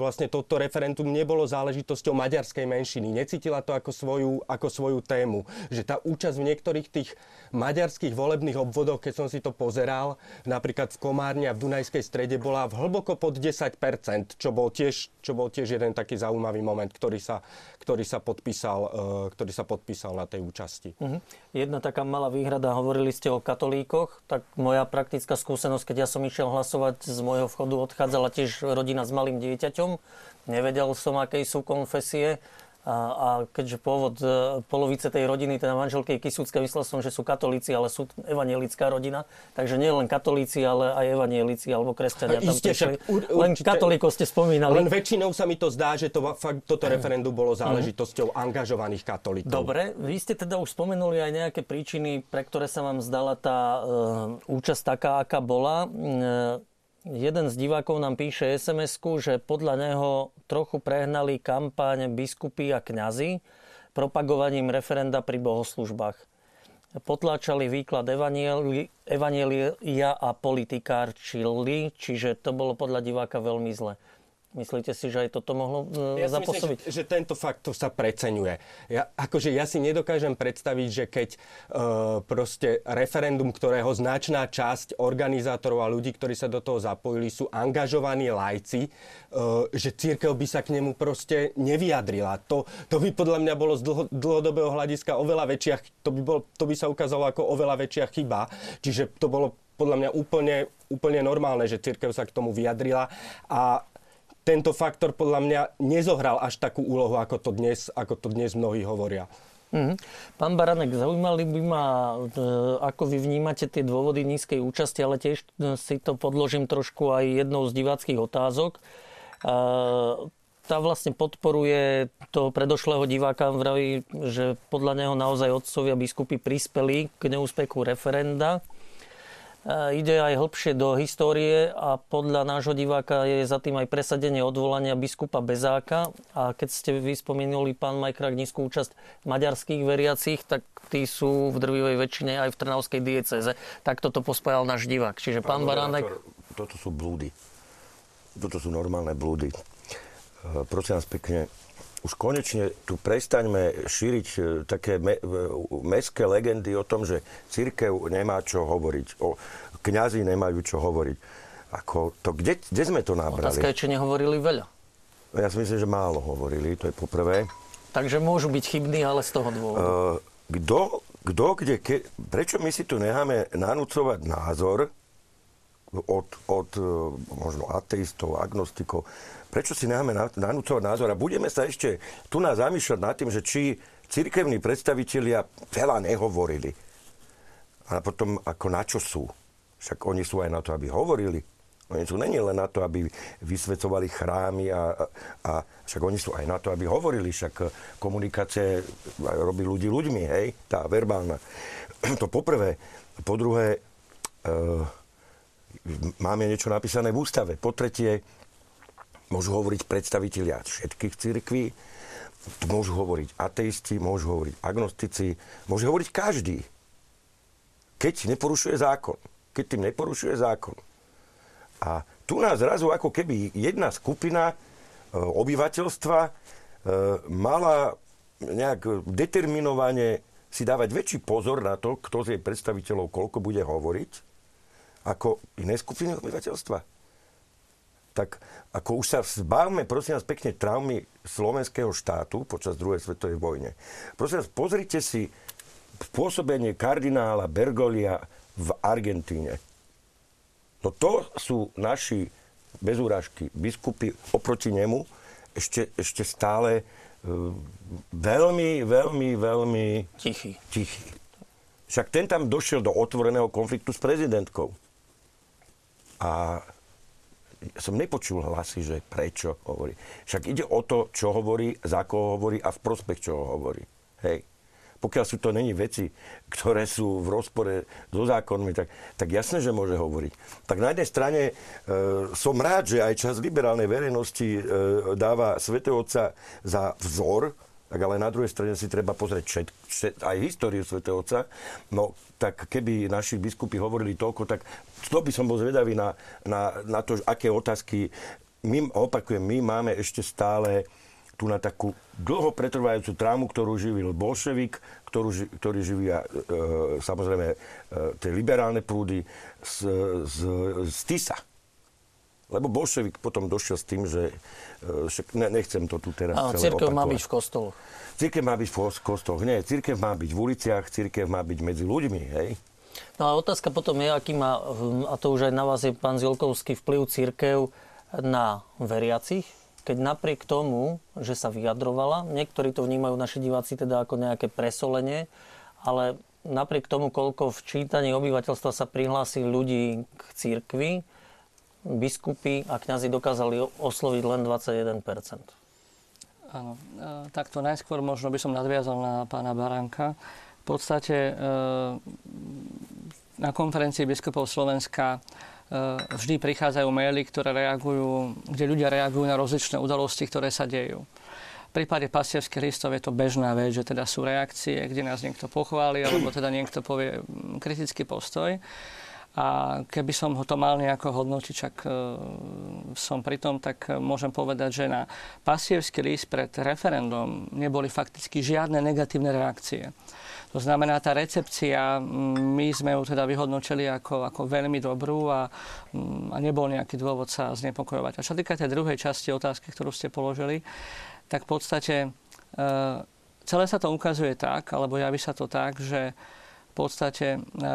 vlastne toto referendum nebolo záležitosťou maďarskej menšiny. Necítila to ako svoju, ako svoju tému. Že tá účasť v niektorých tých maďarských volebných obvodoch, keď som si to pozeral, napríklad v Komárne a v Dunajskej strede bola v hlboko pod 10%, čo bol tiež, čo bol tiež jeden taký zaujímavý moment, ktorý sa, ktorý sa, podpísal, e, ktorý sa podpísal na tej účasti. Uh-huh. Jedna taká malá výhrada, hovorili ste o katolíkoch, tak moja praktická skúsenosť, keď ja som išiel hlasovať z môjho vchodu, odchádzala tiež rodina s malým dieťaťom. Nevedel som, aké sú konfesie. A, a keďže pôvod e, polovice tej rodiny, teda manželky Kisúcka, myslel som, že sú katolíci, ale sú evanielická rodina. Takže nie len katolíci, ale aj evanielici alebo kresťania tam prišli. Len katolíkov ste spomínali. Len väčšinou sa mi to zdá, že to, fakt, toto referendum bolo záležitosťou mm. angažovaných katolíkov. Dobre, vy ste teda už spomenuli aj nejaké príčiny, pre ktoré sa vám zdala tá e, účasť taká, aká bola. E, Jeden z divákov nám píše sms že podľa neho trochu prehnali kampaň biskupy a kňazi propagovaním referenda pri bohoslužbách. Potláčali výklad evanielia a politikárčili, čiže to bolo podľa diváka veľmi zle. Myslíte si, že aj toto mohlo e, ja zapôsobiť? Myslím, že, že tento faktor sa preceňuje. Ja, akože ja si nedokážem predstaviť, že keď uh, proste referendum, ktorého značná časť organizátorov a ľudí, ktorí sa do toho zapojili, sú angažovaní lajci, uh, že církev by sa k nemu proste nevyjadrila. To, to by podľa mňa bolo z dlho, dlhodobého hľadiska oveľa väčšia, to by, bol, to by sa ukázalo ako oveľa väčšia chyba. Čiže to bolo podľa mňa úplne, úplne normálne, že církev sa k tomu vyjadrila. A tento faktor podľa mňa nezohral až takú úlohu, ako to dnes, ako to dnes mnohí hovoria. Mm-hmm. Pán Baranek, zaujímali by ma, e, ako vy vnímate tie dôvody nízkej účasti, ale tiež e, si to podložím trošku aj jednou z diváckých otázok. E, tá vlastne podporuje toho predošlého diváka, vraví, že podľa neho naozaj otcovia biskupy prispeli k neúspechu referenda ide aj hlbšie do histórie a podľa nášho diváka je za tým aj presadenie odvolania biskupa Bezáka. A keď ste vy spomenuli, pán Majkrak, nízku účasť maďarských veriacich, tak tí sú v drvivej väčšine aj v Trnavskej dieceze. Tak toto pospájal náš divák. Čiže pán, pán Baránek... Toto sú blúdy. Toto sú normálne blúdy. E, prosím vás pekne, už konečne tu prestaňme šíriť e, také me, meské legendy o tom, že církev nemá čo hovoriť, o kňazi nemajú čo hovoriť. Ako to, kde, kde sme to nabrali? Otázka je, či nehovorili veľa. Ja si myslím, že málo hovorili, to je poprvé. Takže môžu byť chybní, ale z toho dôvodu. Uh, kto, kto, kde, ke, prečo my si tu necháme nanúcovať názor od, od e, možno ateistov, agnostikov, prečo si necháme nanúcovať názor a budeme sa ešte tu nás zamýšľať nad tým, že či cirkevní predstavitelia veľa nehovorili. A potom ako na čo sú? Však oni sú aj na to, aby hovorili. Oni sú není len na to, aby vysvetovali chrámy a, a, a však oni sú aj na to, aby hovorili. Však komunikácie robí ľudí ľuďmi, hej, tá verbálna. (clears throat) To poprvé. Po druhé, e, máme niečo napísané v ústave. Po tretie, Môžu hovoriť predstavitelia všetkých cirkví, môžu hovoriť ateisti, môžu hovoriť agnostici, môže hovoriť každý. Keď neporušuje zákon. Keď tým neporušuje zákon. A tu nás zrazu ako keby jedna skupina e, obyvateľstva e, mala nejak determinovane si dávať väčší pozor na to, kto z jej predstaviteľov koľko bude hovoriť, ako iné skupiny obyvateľstva tak ako už sa zbavme, prosím vás, pekne traumy slovenského štátu počas druhej svetovej vojne. Prosím vás, pozrite si pôsobenie kardinála Bergolia v Argentíne. No to sú naši bez úražky biskupy oproti nemu ešte, ešte stále uh, veľmi, veľmi, veľmi tichý. tichý. Však ten tam došiel do otvoreného konfliktu s prezidentkou. A som nepočul hlasy, že prečo hovorí. Však ide o to, čo hovorí, za koho hovorí a v prospech čoho hovorí. Hej. pokiaľ sú to není veci, ktoré sú v rozpore so zákonmi, tak, tak jasné, že môže hovoriť. Tak na jednej strane e, som rád, že aj čas liberálnej verejnosti e, dáva svätého Otca za vzor, tak ale na druhej strane si treba pozrieť všet, všet, aj históriu svätého Otca. No, tak keby naši biskupy hovorili toľko, tak to by som bol zvedavý na, na, na to, aké otázky my, opakujem, my máme ešte stále tu na takú dlho pretrvajúcu trámu, ktorú živil bolševik, ktorú, ktorý živia e, samozrejme e, tie liberálne prúdy z, z, z TISA. Lebo bolševik potom došiel s tým, že e, však ne, nechcem to tu teraz Áno, církev má byť v kostoloch. Církev má byť v kostoloch. Nie, církev má byť v uliciach, církev má byť medzi ľuďmi, hej? No a otázka potom je, aký má, a to už aj na vás je pán Zilkovský, vplyv církev na veriacich, keď napriek tomu, že sa vyjadrovala, niektorí to vnímajú naši diváci teda ako nejaké presolenie, ale napriek tomu, koľko v čítaní obyvateľstva sa prihlási ľudí k církvi, biskupy a kňazi dokázali osloviť len 21%. Áno, e, takto najskôr možno by som nadviazal na pána Baránka. V podstate e, na konferencii biskupov Slovenska Eh, vždy prichádzajú maily, ktoré reagujú, kde ľudia reagujú na rozličné udalosti, ktoré sa dejú. V prípade pastierských listov je to bežná vec, že teda sú reakcie, kde nás niekto pochváli, alebo teda niekto povie kritický postoj. A keby som ho to mal nejako hodnotiť, čak e, som pri tom, tak môžem povedať, že na pasierský list pred referendum neboli fakticky žiadne negatívne reakcie. To znamená, tá recepcia, my sme ju teda vyhodnotili ako, ako veľmi dobrú a, a nebol nejaký dôvod sa znepokojovať. A čo týka tej druhej časti otázky, ktorú ste položili, tak v podstate e, celé sa to ukazuje tak, alebo javí sa to tak, že v podstate e,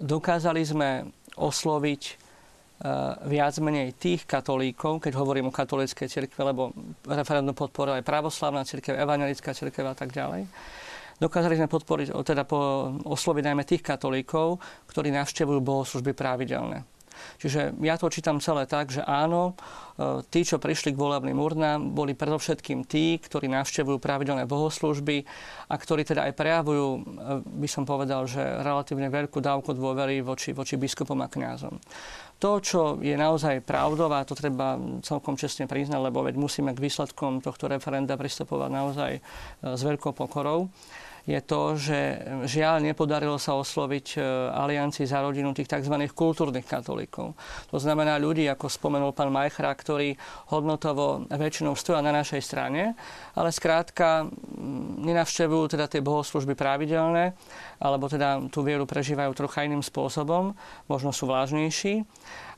dokázali sme osloviť e, viac menej tých katolíkov, keď hovorím o katolíckej cirkve, lebo referendum podporila aj pravoslavná cirkev, evangelická cirkev a tak ďalej Dokázali sme podporiť, teda po, osloviť najmä tých katolíkov, ktorí navštevujú bohoslužby pravidelné. Čiže ja to čítam celé tak, že áno, e, tí, čo prišli k volebným urnám, boli predovšetkým tí, ktorí navštevujú pravidelné bohoslužby a ktorí teda aj prejavujú, e, by som povedal, že relatívne veľkú dávku dôvery voči, voči biskupom a kňazom. To, čo je naozaj pravdou, a to treba celkom čestne priznať, lebo veď musíme k výsledkom tohto referenda pristupovať naozaj e, s veľkou pokorou, je to, že žiaľ nepodarilo sa osloviť e, aliancii za rodinu tých tzv. kultúrnych katolíkov. To znamená ľudí, ako spomenul pán Majchra, ktorí hodnotovo väčšinou stoja na našej strane, ale skrátka nenavštevujú teda tie bohoslužby pravidelné, alebo teda tú vieru prežívajú trocha iným spôsobom, možno sú vážnejší.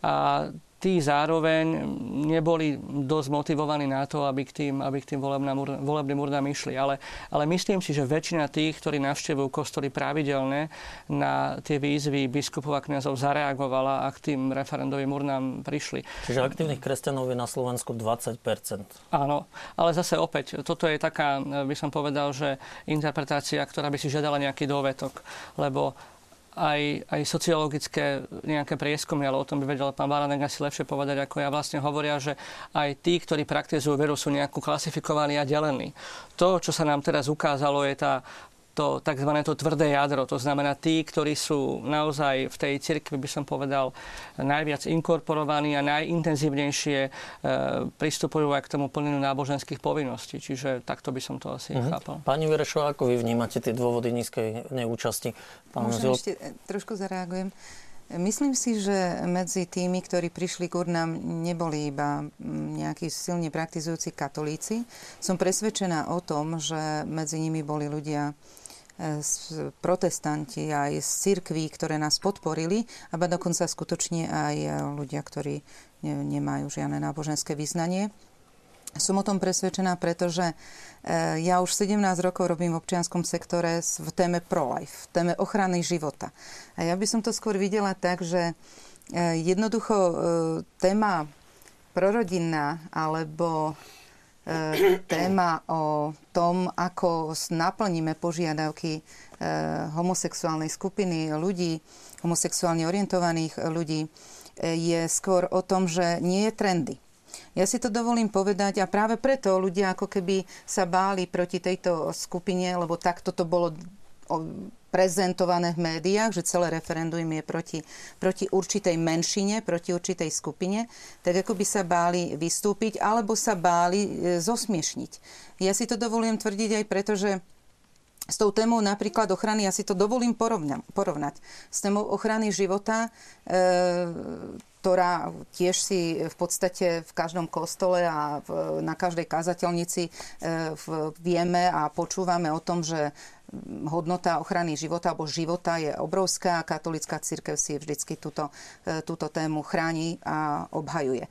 A tí zároveň neboli dosť motivovaní na to, aby k tým, aby k tým volebným, volebným urnám išli. Ale, ale myslím si, že väčšina tých, ktorí navštevujú kostoly pravidelne na tie výzvy biskupov a kniazov zareagovala a k tým referendovým urnám prišli. Čiže aktívnych kresťanov je na Slovensku 20% Áno, ale zase opäť, toto je taká, by som povedal, že interpretácia, ktorá by si žiadala nejaký dovetok. Lebo aj, aj sociologické nejaké prieskumy, ale o tom by vedel pán Baranek asi lepšie povedať ako ja, vlastne hovoria, že aj tí, ktorí praktizujú veru, sú nejakú klasifikovaní a delení. To, čo sa nám teraz ukázalo, je tá to tzv. To tvrdé jadro. To znamená tí, ktorí sú naozaj v tej cirkvi, by som povedal, najviac inkorporovaní a najintenzívnejšie e, pristupujú aj k tomu plneniu náboženských povinností. Čiže takto by som to asi uh-huh. chápal. Pani Verešová, ako vy vnímate tie dôvody nízkej neúčasti? Pán Môžem Zil... ešte e, trošku zareagujem. Myslím si, že medzi tými, ktorí prišli k urnám, neboli iba nejakí silne praktizujúci katolíci. Som presvedčená o tom, že medzi nimi boli ľudia protestanti, aj z cirkví, ktoré nás podporili, a dokonca skutočne aj ľudia, ktorí nemajú žiadne náboženské vyznanie. Som o tom presvedčená, pretože e, ja už 17 rokov robím v občianskom sektore v téme pro-life, v téme ochrany života. A ja by som to skôr videla tak, že e, jednoducho e, téma prorodinná alebo E, téma o tom, ako naplníme požiadavky e, homosexuálnej skupiny ľudí, homosexuálne orientovaných ľudí, e, je skôr o tom, že nie je trendy. Ja si to dovolím povedať a práve preto ľudia ako keby sa báli proti tejto skupine, lebo takto to bolo prezentované v médiách, že celé referendum je proti, proti určitej menšine, proti určitej skupine, tak ako by sa báli vystúpiť alebo sa báli e, zosmiešniť. Ja si to dovolím tvrdiť aj preto, že s tou témou napríklad ochrany, ja si to dovolím porovna, porovnať, s témou ochrany života, e, ktorá tiež si v podstate v každom kostole a v, na každej kazateľnici e, v, vieme a počúvame o tom, že hodnota ochrany života alebo života je obrovská. Katolická církev si vždycky túto, e, túto tému chráni a obhajuje. E,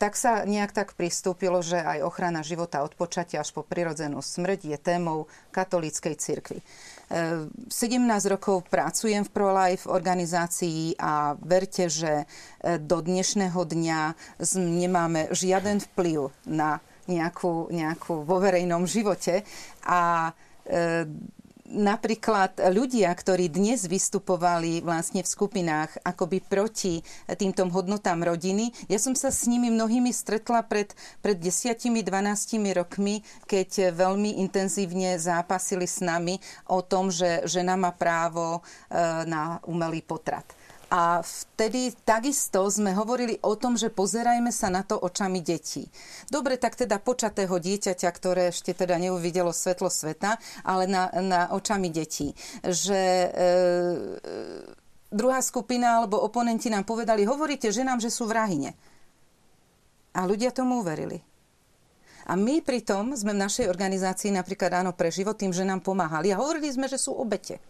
tak sa nejak tak pristúpilo, že aj ochrana života od počatia až po prirodzenú smrť je témou katolíckej církvy. 17 e, rokov pracujem v ProLife organizácii a verte, že do dnešného dňa nemáme žiaden vplyv na nejakú, nejakú vo verejnom živote a napríklad ľudia, ktorí dnes vystupovali vlastne v skupinách akoby proti týmto hodnotám rodiny, ja som sa s nimi mnohými stretla pred, pred 10-12 rokmi, keď veľmi intenzívne zápasili s nami o tom, že žena má právo e, na umelý potrat. A vtedy takisto sme hovorili o tom, že pozerajme sa na to očami detí. Dobre, tak teda počatého dieťaťa, ktoré ešte teda neuvidelo svetlo sveta, ale na, na očami detí. Že e, druhá skupina alebo oponenti nám povedali, hovoríte ženám, že sú vrahine. A ľudia tomu uverili. A my pritom sme v našej organizácii napríklad Áno pre život tým, že nám pomáhali a hovorili sme, že sú obete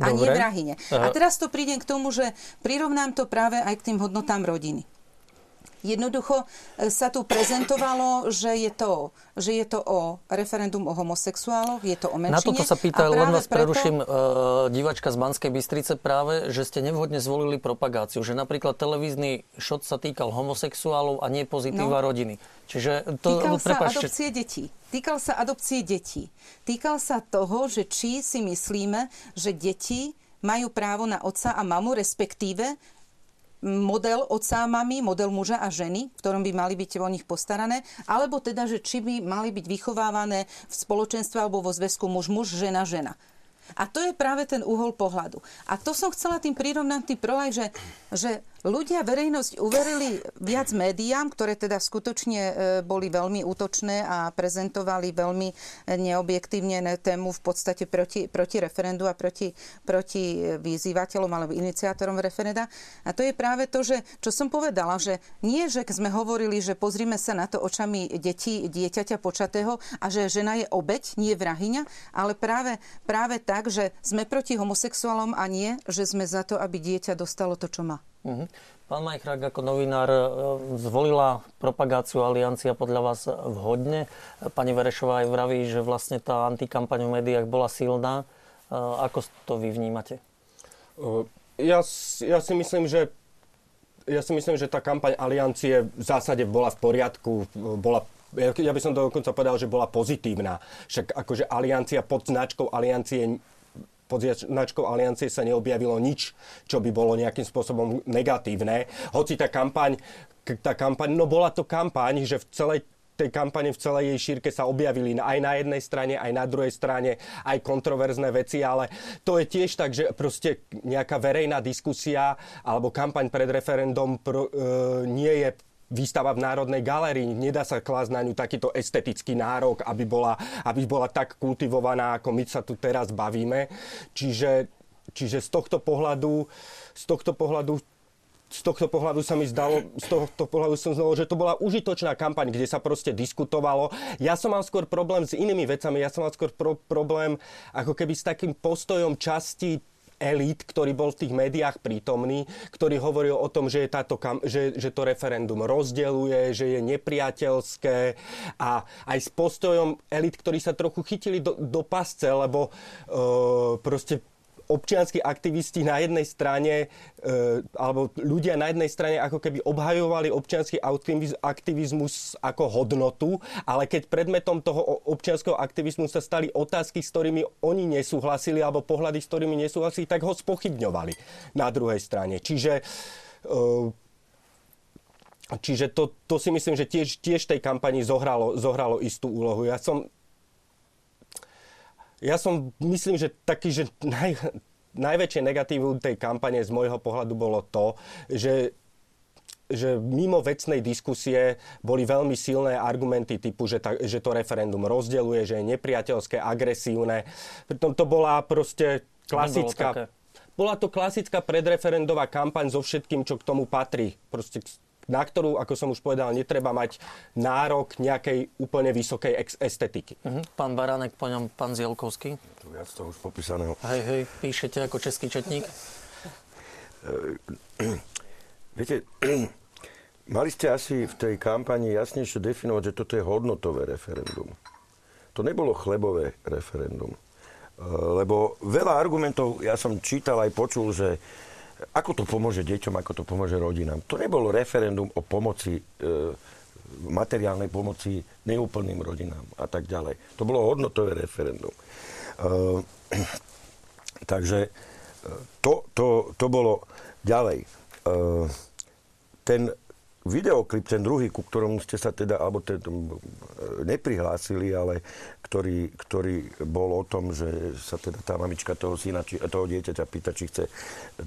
a Dobre. nie vrahine. A teraz to prídem k tomu, že prirovnám to práve aj k tým hodnotám rodiny. Jednoducho e, sa tu prezentovalo, že je to, že je to o referendum o homosexuáloch, je to o menšine. Na toto sa pýta, len vás preto... preruším, uh, divačka z Banskej Bystrice práve, že ste nevhodne zvolili propagáciu, že napríklad televízny šot sa týkal homosexuálov a nie pozitíva no. rodiny. Čiže to, Týkal prepáčte. sa adopcie detí. Týkal sa adopcie detí. Týkal sa toho, že či si myslíme, že deti majú právo na otca a mamu, respektíve model otca a mami, model muža a ženy, v ktorom by mali byť o nich postarané, alebo teda, že či by mali byť vychovávané v spoločenstve alebo vo zväzku muž-muž, žena-žena. A to je práve ten uhol pohľadu. A to som chcela tým prirovnať tým prolaj, že, že ľudia, verejnosť uverili viac médiám, ktoré teda skutočne e, boli veľmi útočné a prezentovali veľmi neobjektívne tému v podstate proti, proti referendu a proti, proti vyzývateľom alebo iniciátorom referenda. A to je práve to, že, čo som povedala, že nie, že sme hovorili, že pozrime sa na to očami detí, dieťaťa počatého a že žena je obeď, nie vrahyňa, ale práve, práve tak, že sme proti homosexuálom a nie, že sme za to, aby dieťa dostalo to, čo má. Uh-huh. Pán Majchrák, ako novinár, e, zvolila propagáciu Aliancia podľa vás vhodne. Pani Verešová aj vraví, že vlastne tá antikampaň v médiách bola silná. E, ako to vy vnímate? Ja, ja si myslím, že ja si myslím, že tá kampaň Aliancie v zásade bola v poriadku, bola ja by som dokonca povedal, že bola pozitívna. Však akože aliancia pod značkou aliancie pod značkou Aliancie sa neobjavilo nič, čo by bolo nejakým spôsobom negatívne. Hoci tá kampaň, tá kampaň, no bola to kampaň, že v celej tej kampane v celej jej šírke sa objavili aj na jednej strane, aj na druhej strane aj kontroverzné veci, ale to je tiež tak, že proste nejaká verejná diskusia alebo kampaň pred referendum pro, e, nie je výstava v Národnej galérii. Nedá sa klásť na ňu takýto estetický nárok, aby bola, aby bola tak kultivovaná, ako my sa tu teraz bavíme. Čiže, čiže z tohto pohľadu, z tohto pohľadu z tohto pohľadu sa mi zdalo, z tohto pohľadu som znal, že to bola užitočná kampaň, kde sa proste diskutovalo. Ja som mal skôr problém s inými vecami, ja som mal skôr pro, problém ako keby s takým postojom časti elít, ktorý bol v tých médiách prítomný, ktorý hovoril o tom, že, je táto, že, že to referendum rozdeluje, že je nepriateľské a aj s postojom elít, ktorí sa trochu chytili do, do pasce, lebo uh, proste občianskí aktivisti na jednej strane, e, alebo ľudia na jednej strane ako keby obhajovali občianský aktivizmus ako hodnotu, ale keď predmetom toho občianského aktivizmu sa stali otázky, s ktorými oni nesúhlasili, alebo pohľady, s ktorými nesúhlasili, tak ho spochybňovali na druhej strane. Čiže e, čiže to, to si myslím, že tiež, tiež tej kampani zohralo, zohralo istú úlohu. Ja som, ja som, myslím, že taký, že naj, najväčšie negatívum tej kampane z môjho pohľadu bolo to, že že mimo vecnej diskusie boli veľmi silné argumenty typu, že, ta, že to referendum rozdeluje, že je nepriateľské, agresívne. Pritom to bola proste klasická... Bola to klasická predreferendová kampaň so všetkým, čo k tomu patrí. Proste na ktorú, ako som už povedal, netreba mať nárok nejakej úplne vysokej ex- estetiky. Uh-huh. Pán Baránek, po ňom pán Zielkovský. Tu viac to už popísaného. Hej, hej, píšete ako český četník? Viete, (clears throat) mali ste asi v tej kampani jasnejšie definovať, že toto je hodnotové referendum. To nebolo chlebové referendum. Lebo veľa argumentov, ja som čítal aj počul, že ako to pomôže deťom, ako to pomôže rodinám. To nebolo referendum o pomoci, e, materiálnej pomoci neúplným rodinám a tak ďalej. To bolo hodnotové referendum. E, (clears throat) takže e, to, to, to bolo ďalej. E, ten videoklip, ten druhý, ku ktorom ste sa teda, alebo ten, neprihlásili, ale ktorý, ktorý bol o tom, že sa teda tá mamička toho syna, či, toho dieťaťa pýta, či chce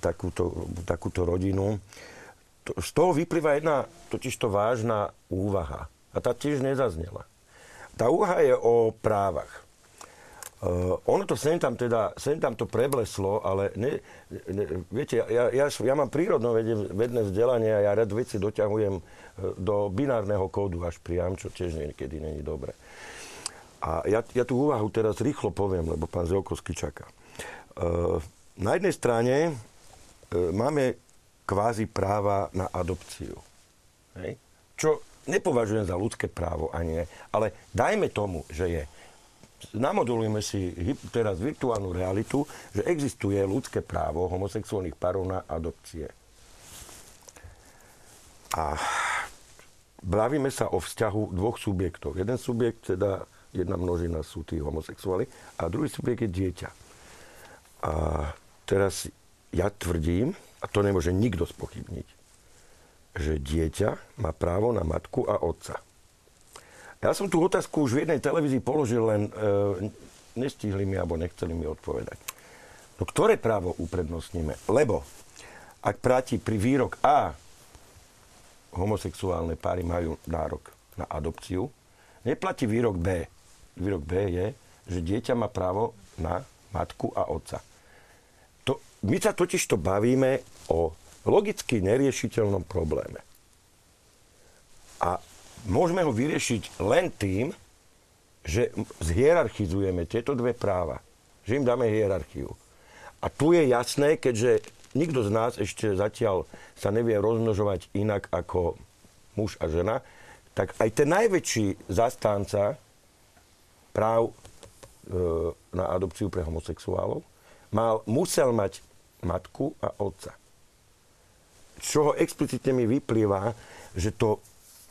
takúto, takúto rodinu. To, z toho vyplýva jedna totižto vážna úvaha. A tá tiež nezaznela. Tá úvaha je o právach. Uh, ono to sem tam teda, sem tam to prebleslo, ale ne, ne, viete, ja, ja, ja mám prírodno vedné vzdelanie a ja rád veci doťahujem do binárneho kódu až priam, čo tiež niekedy není dobre. A ja, ja tú úvahu teraz rýchlo poviem, lebo pán Zelkovský čaká. Uh, na jednej strane uh, máme kvázi práva na adopciu. Hej? Čo nepovažujem za ľudské právo ani ne, ale dajme tomu, že je namodulujeme si teraz virtuálnu realitu, že existuje ľudské právo homosexuálnych párov na adopcie. A bavíme sa o vzťahu dvoch subjektov. Jeden subjekt, teda jedna množina sú tí homosexuáli a druhý subjekt je dieťa. A teraz ja tvrdím, a to nemôže nikto spochybniť, že dieťa má právo na matku a otca. Ja som tú otázku už v jednej televízii položil, len e, nestihli mi alebo nechceli mi odpovedať. No ktoré právo uprednostníme? Lebo ak platí pri výrok A homosexuálne páry majú nárok na adopciu, neplatí výrok B. Výrok B je, že dieťa má právo na matku a otca. To, my sa totiž to bavíme o logicky neriešiteľnom probléme. A môžeme ho vyriešiť len tým, že zhierarchizujeme tieto dve práva. Že im dáme hierarchiu. A tu je jasné, keďže nikto z nás ešte zatiaľ sa nevie rozmnožovať inak ako muž a žena, tak aj ten najväčší zastánca práv e, na adopciu pre homosexuálov mal, musel mať matku a otca. Z čoho explicitne mi vyplýva, že to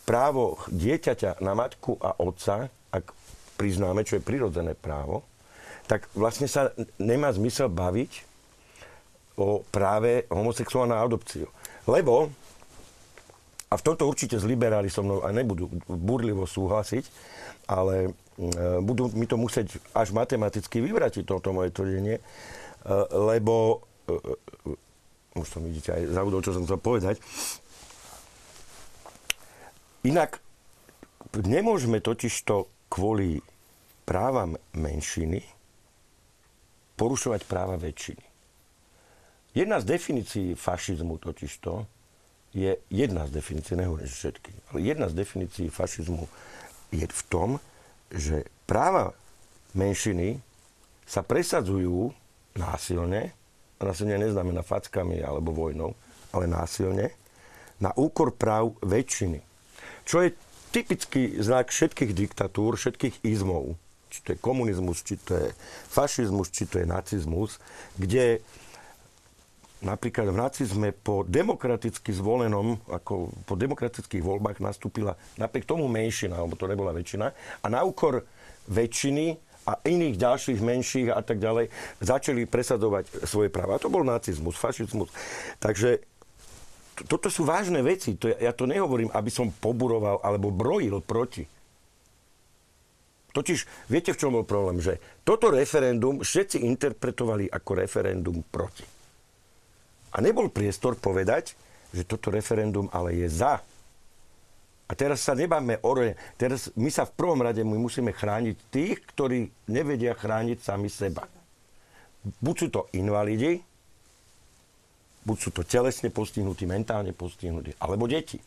právo dieťaťa na matku a otca, ak priznáme, čo je prirodzené právo, tak vlastne sa nemá zmysel baviť o práve homosexuálna adopciu. Lebo, a v tomto určite z liberáli so mnou aj nebudú burlivo súhlasiť, ale e, budú mi to musieť až matematicky vyvratiť toto moje tvrdenie, e, lebo e, už som vidíte aj zaudol, čo som chcel povedať, Inak nemôžeme totižto kvôli právam menšiny porušovať práva väčšiny. Jedna z definícií fašizmu totižto je jedna z definícií, nehovorím všetky, ale jedna z definícií fašizmu je v tom, že práva menšiny sa presadzujú násilne, a násilne neznamená fackami alebo vojnou, ale násilne, na úkor práv väčšiny. Čo je typický znak všetkých diktatúr, všetkých izmov, či to je komunizmus, či to je fašizmus, či to je nacizmus, kde napríklad v nacizme po demokraticky zvolenom, ako po demokratických voľbách nastúpila napriek tomu menšina, alebo to nebola väčšina, a na úkor väčšiny a iných ďalších menších a tak ďalej začali presadzovať svoje práva. A to bol nacizmus, fašizmus. Takže toto sú vážne veci. To, ja to nehovorím, aby som poburoval alebo brojil proti. Totiž, viete, v čom bol problém? Že toto referendum všetci interpretovali ako referendum proti. A nebol priestor povedať, že toto referendum ale je za. A teraz sa nebáme o... Teraz my sa v prvom rade my musíme chrániť tých, ktorí nevedia chrániť sami seba. Buď sú to invalidi, buď sú to telesne postihnutí, mentálne postihnutí, alebo deti.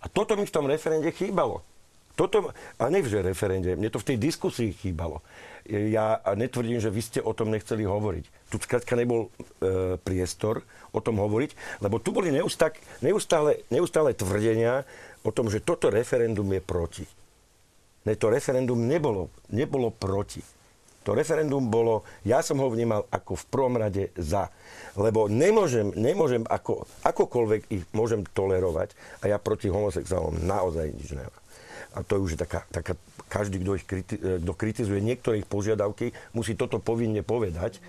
A toto mi v tom referende chýbalo. Toto, a ne v referende, mne to v tej diskusii chýbalo. Ja netvrdím, že vy ste o tom nechceli hovoriť. Tu skrátka nebol e, priestor o tom hovoriť, lebo tu boli neustále, neustále, neustále tvrdenia o tom, že toto referendum je proti. Ne, to referendum nebolo, nebolo proti. To referendum bolo, ja som ho vnímal ako v prvom rade za. Lebo nemôžem, nemôžem ako, akokoľvek ich môžem tolerovať a ja proti homosexuálom naozaj nič nemám a to je už taká, taká každý, kto, ich kriti, kto kritizuje niektoré ich požiadavky, musí toto povinne povedať.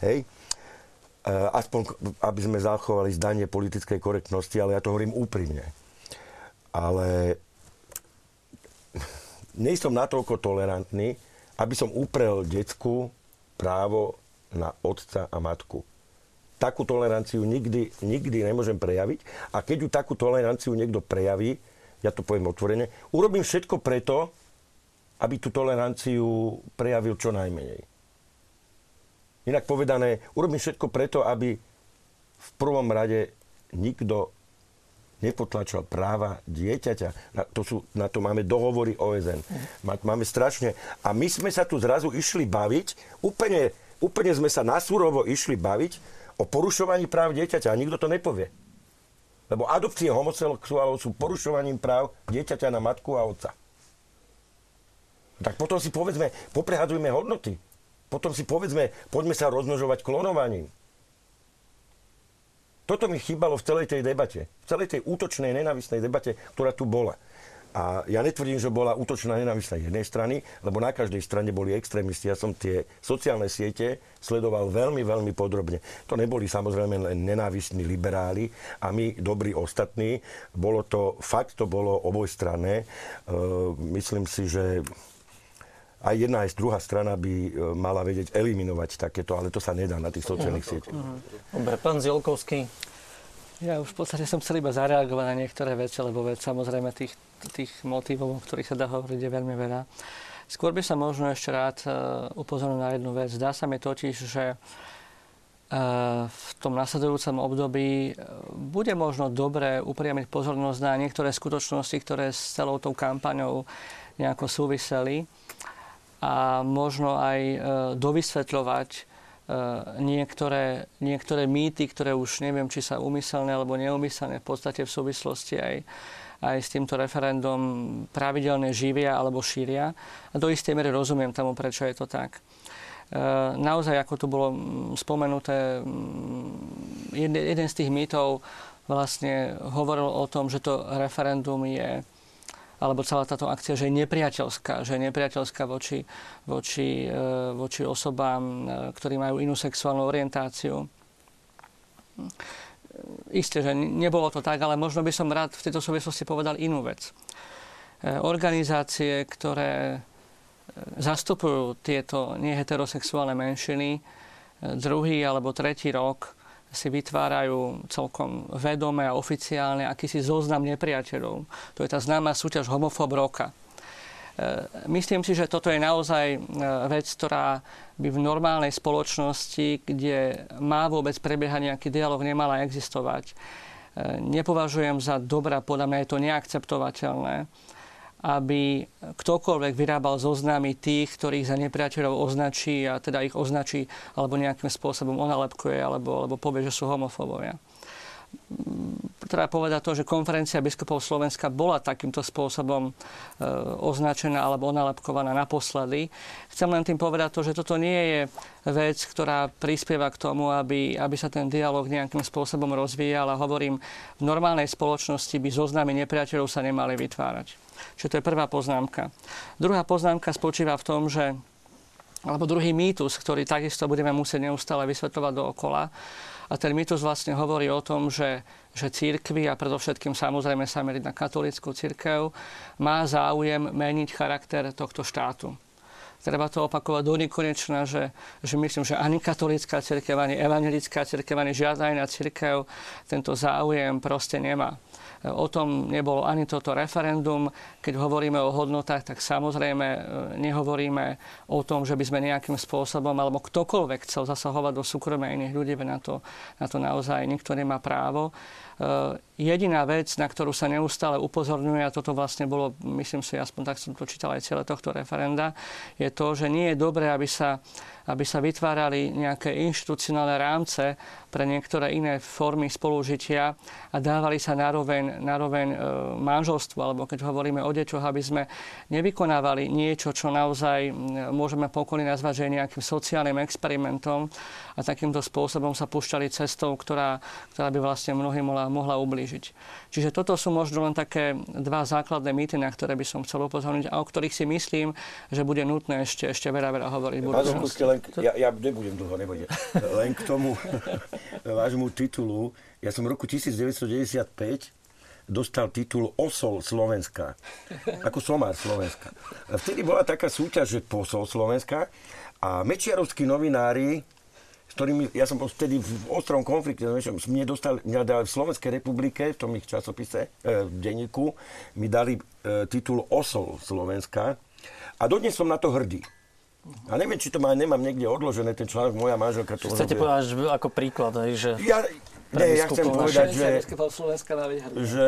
Hej? E, aspoň, aby sme zachovali zdanie politickej korektnosti, ale ja to hovorím úprimne. Ale (laughs) nie som natoľko tolerantný, aby som uprel decku právo na otca a matku. Takú toleranciu nikdy, nikdy nemôžem prejaviť a keď ju takú toleranciu niekto prejaví, ja to poviem otvorene, urobím všetko preto, aby tú toleranciu prejavil čo najmenej. Inak povedané, urobím všetko preto, aby v prvom rade nikto nepotlačal práva dieťaťa. Na to, sú, na to máme dohovory OSN. Máme strašne... A my sme sa tu zrazu išli baviť, úplne, úplne sme sa nasúrovo išli baviť o porušovaní práv dieťaťa a nikto to nepovie. Lebo adopcie homosexuálov sú porušovaním práv dieťaťa na matku a otca. Tak potom si povedzme, poprehadujme hodnoty. Potom si povedzme, poďme sa rozmnožovať klonovaním. Toto mi chýbalo v celej tej debate. V celej tej útočnej, nenávisnej debate, ktorá tu bola. A ja netvrdím, že bola útočná nenávisť na jednej strany, lebo na každej strane boli extrémisti. Ja som tie sociálne siete sledoval veľmi, veľmi podrobne. To neboli samozrejme len nenávistní liberáli a my, dobrí ostatní. Bolo to, fakt to bolo obojstranné. E, myslím si, že aj jedna, aj druhá strana by e, mala vedieť eliminovať takéto, ale to sa nedá na tých sociálnych sieťach. Dobre, pán Zielkovský. Ja už v podstate som chcel iba zareagovať na niektoré veci, lebo veď samozrejme tých, tých motivov, o ktorých sa dá hovoriť, je veľmi veľa. Skôr by sa možno ešte rád e, upozornil na jednu vec. Zdá sa mi totiž, že e, v tom nasledujúcom období bude možno dobre upriamiť pozornosť na niektoré skutočnosti, ktoré s celou tou kampaňou nejako súviseli a možno aj dovysvetľovať E, niektoré, niektoré mýty, ktoré už neviem, či sa umyselné alebo neumyselné v podstate v súvislosti aj, aj s týmto referendum pravidelne živia alebo šíria. A do istej miery rozumiem tomu, prečo je to tak. E, naozaj, ako tu bolo spomenuté, jeden z tých mýtov vlastne hovoril o tom, že to referendum je alebo celá táto akcia, že je nepriateľská, že je nepriateľská voči, voči, e, voči osobám, e, ktorí majú inú sexuálnu orientáciu. Isté, že nebolo to tak, ale možno by som rád v tejto súvislosti povedal inú vec. E, organizácie, ktoré zastupujú tieto neheterosexuálne menšiny, druhý alebo tretí rok si vytvárajú celkom vedome a oficiálne akýsi zoznam nepriateľov. To je tá známa súťaž homofób roka. E, myslím si, že toto je naozaj e, vec, ktorá by v normálnej spoločnosti, kde má vôbec prebiehať nejaký dialog, nemala existovať. E, nepovažujem za dobrá, podľa mňa je to neakceptovateľné aby ktokoľvek vyrábal zoznamy tých, ktorých za nepriateľov označí a teda ich označí alebo nejakým spôsobom onalepkuje alebo, alebo povie, že sú homofóbovia. Treba povedať to, že konferencia biskupov Slovenska bola takýmto spôsobom e, označená alebo onalepkovaná naposledy. Chcem len tým povedať to, že toto nie je vec, ktorá prispieva k tomu, aby, aby sa ten dialog nejakým spôsobom rozvíjal a hovorím, v normálnej spoločnosti by zoznamy nepriateľov sa nemali vytvárať. Čiže to je prvá poznámka. Druhá poznámka spočíva v tom, že alebo druhý mýtus, ktorý takisto budeme musieť neustále vysvetľovať dookola. A ten mýtus vlastne hovorí o tom, že, že církvy, a predovšetkým samozrejme sa meriť na katolickú církev, má záujem meniť charakter tohto štátu treba to opakovať do nekonečna, že, že myslím, že ani katolická církev, ani evangelická církev, ani žiadna iná církev tento záujem proste nemá. O tom nebolo ani toto referendum. Keď hovoríme o hodnotách, tak samozrejme e, nehovoríme o tom, že by sme nejakým spôsobom, alebo ktokoľvek chcel zasahovať do súkromia iných ľudí, na to, na to naozaj nikto nemá právo. E, jediná vec, na ktorú sa neustále upozorňuje, a toto vlastne bolo, myslím si, aspoň tak som to čítal aj celé tohto referenda, je to, že nie je dobré, aby sa aby sa vytvárali nejaké inštitucionálne rámce pre niektoré iné formy spolužitia a dávali sa naroveň, naroveň e, manželstvu, alebo keď hovoríme o deťoch, aby sme nevykonávali niečo, čo naozaj môžeme pokojne nazvať, že je nejakým sociálnym experimentom a takýmto spôsobom sa púšťali cestou, ktorá, ktorá by vlastne mnohým mohla, mohla ublížiť. Čiže toto sú možno len také dva základné mýty, na ktoré by som chcel upozorniť a o ktorých si myslím, že bude nutné ešte, ešte veľa, veľa hovoriť budúcnosti len, ja, ja nebudem dlho, nebudem. (laughs) Len k tomu (laughs) vášmu titulu. Ja som v roku 1995 dostal titul Osol Slovenska. Ako somár Slovenska. A vtedy bola taká súťaž, že posol Slovenska a mečiarovskí novinári s ktorými, ja som bol vtedy v ostrom konflikte, mne dostali, mňa dali v Slovenskej republike, v tom ich časopise, e, v denníku, mi dali e, titul Osol Slovenska a dodnes som na to hrdý. A neviem, či to má, nemám niekde odložené, ten článok, moja manželka to Chcete povedať ako príklad, že... Ja, nie, ja chcem povedať, že, že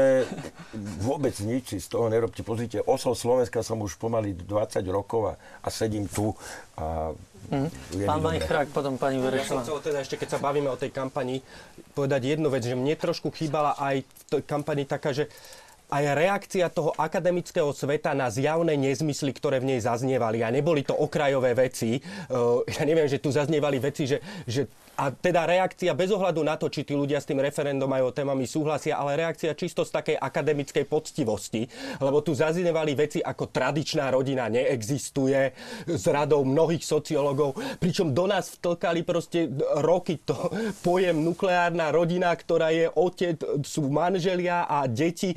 vôbec nič si z toho nerobte. Pozrite, osol Slovenska som už pomaly 20 rokov a, a sedím tu a Mm. Pán Majchrák, potom pani Verešová. Ja som chcel teda ešte, keď sa bavíme o tej kampani, povedať jednu vec, že mne trošku chýbala aj v tej kampani taká, že aj reakcia toho akademického sveta na zjavné nezmysly, ktoré v nej zaznievali. A neboli to okrajové veci. Ja neviem, že tu zaznievali veci, že, že a teda reakcia bez ohľadu na to, či tí ľudia s tým referendom aj o témami súhlasia, ale reakcia čisto z takej akademickej poctivosti, lebo tu zaznievali veci ako tradičná rodina neexistuje s radou mnohých sociológov, pričom do nás vtlkali proste roky to pojem nukleárna rodina, ktorá je otec, sú manželia a deti,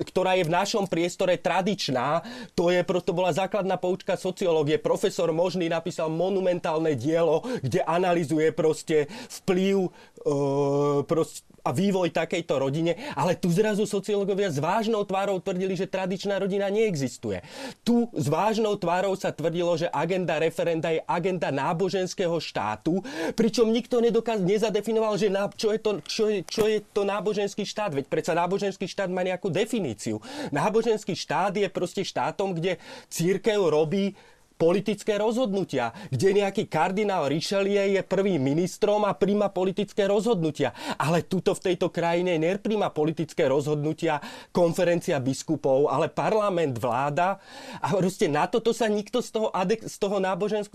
ktorá je v našom priestore tradičná. To je prosto bola základná poučka sociológie. Profesor Možný napísal monumentálne dielo, kde analizuje proste vplyv uh, prost, a vývoj takejto rodine, ale tu zrazu sociológovia s vážnou tvárou tvrdili, že tradičná rodina neexistuje. Tu s vážnou tvárou sa tvrdilo, že agenda referenda je agenda náboženského štátu, pričom nikto nedokaz, nezadefinoval, že na, čo, je to, čo, je, čo je to náboženský štát. Veď predsa náboženský štát má nejakú definíciu. Náboženský štát je proste štátom, kde církev robí politické rozhodnutia, kde nejaký kardinál Richelieu je prvým ministrom a príjma politické rozhodnutia. Ale tuto v tejto krajine nepríjma politické rozhodnutia konferencia biskupov, ale parlament, vláda. A proste na toto sa nikto z toho, z toho,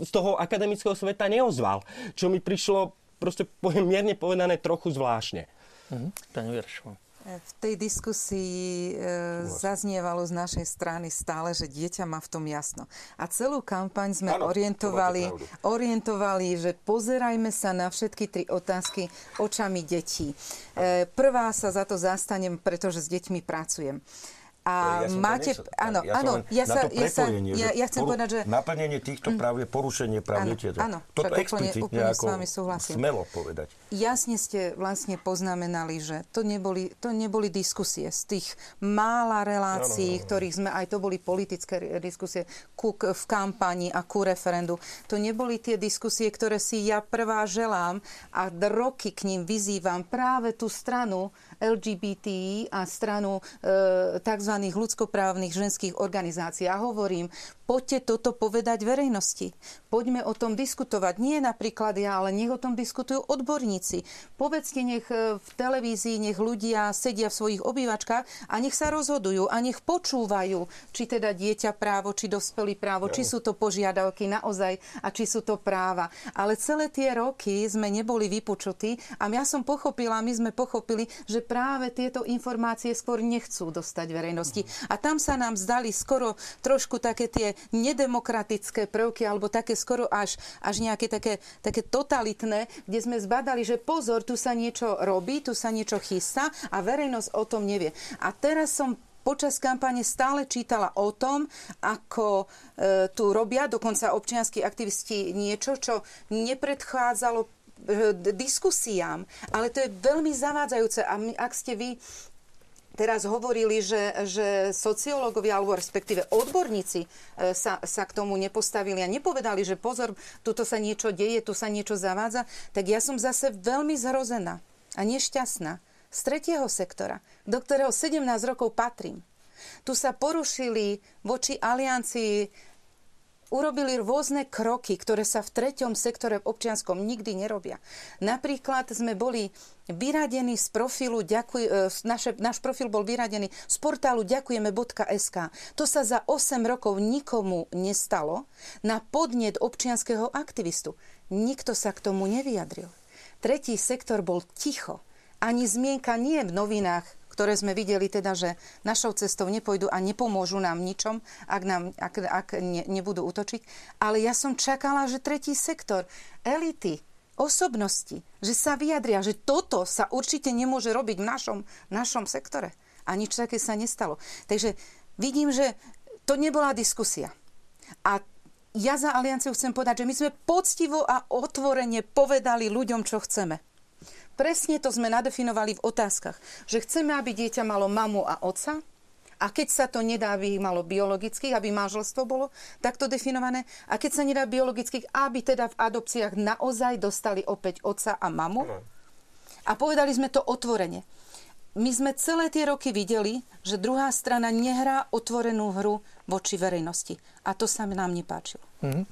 z toho akademického sveta neozval. Čo mi prišlo, proste mierne povedané, trochu zvláštne. Mhm. Pani Viršová. V tej diskusii e, zaznievalo z našej strany stále, že dieťa má v tom jasno. A celú kampaň sme ano, orientovali, orientovali, že pozerajme sa na všetky tri otázky očami detí. E, prvá sa za to zastanem, pretože s deťmi pracujem. A ja máte... Áno, ja áno, ja, sa, ja, sa, ja, ja chcem poru, povedať, že... Naplnenie týchto práv je porušenie práv dieťaťa. Áno, Toto explicitne úplne ako smelo povedať. Jasne ste vlastne poznamenali, že to neboli, to neboli diskusie z tých mála relácií, áno, áno. ktorých sme, aj to boli politické diskusie ku, v kampani a ku referendu. To neboli tie diskusie, ktoré si ja prvá želám a roky k ním vyzývam práve tú stranu LGBT a stranu e, tzv. ľudskoprávnych ženských organizácií. A hovorím, poďte toto povedať verejnosti. Poďme o tom diskutovať. Nie napríklad ja, ale nech o tom diskutujú odborníci. Povedzte, nech e, v televízii, nech ľudia sedia v svojich obývačkách a nech sa rozhodujú a nech počúvajú, či teda dieťa právo, či dospelý právo, či sú to požiadavky naozaj a či sú to práva. Ale celé tie roky sme neboli vypočutí a ja som pochopila, my sme pochopili, že práve tieto informácie skôr nechcú dostať verejnosti. A tam sa nám zdali skoro trošku také tie nedemokratické prvky alebo také skoro až, až nejaké také, také totalitné, kde sme zbadali, že pozor, tu sa niečo robí, tu sa niečo chystá a verejnosť o tom nevie. A teraz som počas kampane stále čítala o tom, ako e, tu robia dokonca občianskí aktivisti niečo, čo nepredchádzalo e, diskusiám. Ale to je veľmi zavádzajúce. A ak ste vy teraz hovorili, že, že sociológovia, alebo respektíve odborníci e, sa, sa k tomu nepostavili a nepovedali, že pozor, tuto sa niečo deje, tu sa niečo zavádza, tak ja som zase veľmi zhrozená a nešťastná z tretieho sektora, do ktorého 17 rokov patrím. Tu sa porušili voči aliancii urobili rôzne kroky, ktoré sa v treťom sektore občianskom nikdy nerobia. Napríklad sme boli vyradení z profilu, ďakuj, e, naše, náš profil bol vyradený z portálu ďakujeme.sk. To sa za 8 rokov nikomu nestalo na podnet občianského aktivistu. Nikto sa k tomu nevyjadril. Tretí sektor bol ticho. Ani zmienka nie v novinách ktoré sme videli teda, že našou cestou nepôjdu a nepomôžu nám ničom, ak, nám, ak, ak ne, nebudú útočiť. Ale ja som čakala, že tretí sektor, elity, osobnosti, že sa vyjadria, že toto sa určite nemôže robiť v našom, našom sektore. A nič také sa nestalo. Takže vidím, že to nebola diskusia. A ja za Alianciu chcem povedať, že my sme poctivo a otvorene povedali ľuďom, čo chceme. Presne to sme nadefinovali v otázkach, že chceme, aby dieťa malo mamu a otca, a keď sa to nedá, aby ich malo biologických, aby manželstvo bolo takto definované. A keď sa nedá biologických, aby teda v adopciách naozaj dostali opäť otca a mamu. A povedali sme to otvorene. My sme celé tie roky videli, že druhá strana nehrá otvorenú hru voči verejnosti. A to sa nám nepáčilo. Mm-hmm.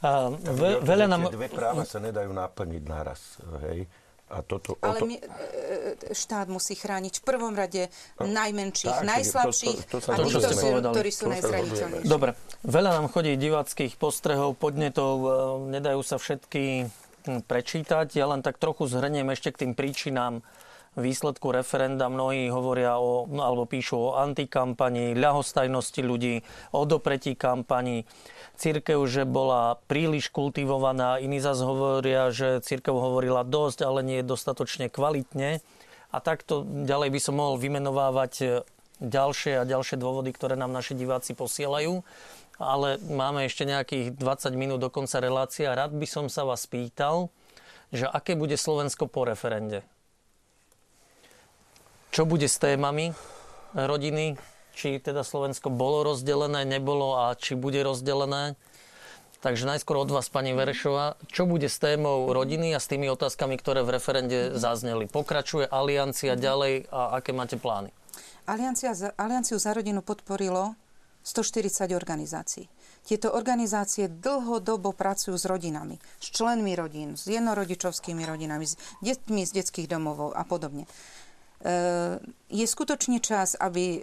A ve, veľa nám... Dve práva sa nedajú naplniť naraz. Hej? A toto, Ale to... my, e, e, štát musí chrániť v prvom rade najmenších, tak, najslabších to, to, to, to, a tých, ktorí sú najzraniteľnejší. Dobre, veľa nám chodí diváckých postrehov, podnetov, e, nedajú sa všetky hm, prečítať. Ja len tak trochu zhrniem ešte k tým príčinám výsledku referenda. Mnohí hovoria o, no, alebo píšu o antikampani, ľahostajnosti ľudí, o dopretí kampani církev, že bola príliš kultivovaná, iní zase hovoria, že církev hovorila dosť, ale nie dostatočne kvalitne. A takto ďalej by som mohol vymenovávať e, ďalšie a ďalšie dôvody, ktoré nám naši diváci posielajú. Ale máme ešte nejakých 20 minút do konca relácie a rád by som sa vás pýtal, že aké bude Slovensko po referende? Čo bude s témami rodiny, či teda Slovensko bolo rozdelené, nebolo a či bude rozdelené. Takže najskôr od vás, pani Verešová, čo bude s témou rodiny a s tými otázkami, ktoré v referende zazneli? Pokračuje aliancia ďalej a aké máte plány? Aliancia, Alianciu za rodinu podporilo 140 organizácií. Tieto organizácie dlhodobo pracujú s rodinami, s členmi rodín, s jednorodičovskými rodinami, s deťmi z detských domovov a podobne. E, je skutočne čas, aby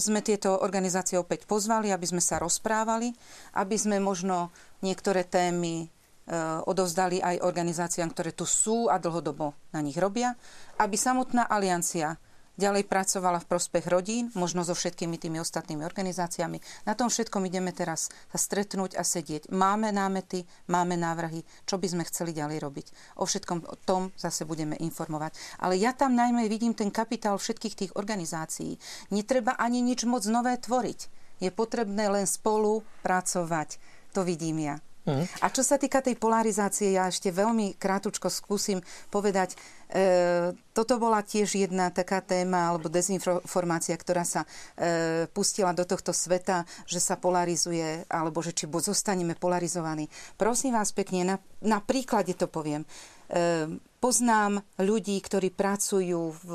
sme tieto organizácie opäť pozvali, aby sme sa rozprávali, aby sme možno niektoré témy e, odovzdali aj organizáciám, ktoré tu sú a dlhodobo na nich robia, aby samotná aliancia ďalej pracovala v prospech rodín, možno so všetkými tými ostatnými organizáciami. Na tom všetkom ideme teraz sa stretnúť a sedieť. Máme námety, máme návrhy, čo by sme chceli ďalej robiť. O všetkom o tom zase budeme informovať. Ale ja tam najmä vidím ten kapitál všetkých tých organizácií. Netreba ani nič moc nové tvoriť. Je potrebné len spolu pracovať. To vidím ja. A čo sa týka tej polarizácie, ja ešte veľmi krátučko skúsim povedať, e, toto bola tiež jedna taká téma alebo dezinformácia, ktorá sa e, pustila do tohto sveta, že sa polarizuje, alebo že či zostaneme polarizovaní. Prosím vás pekne, na, na príklade to poviem. E, poznám ľudí, ktorí pracujú v,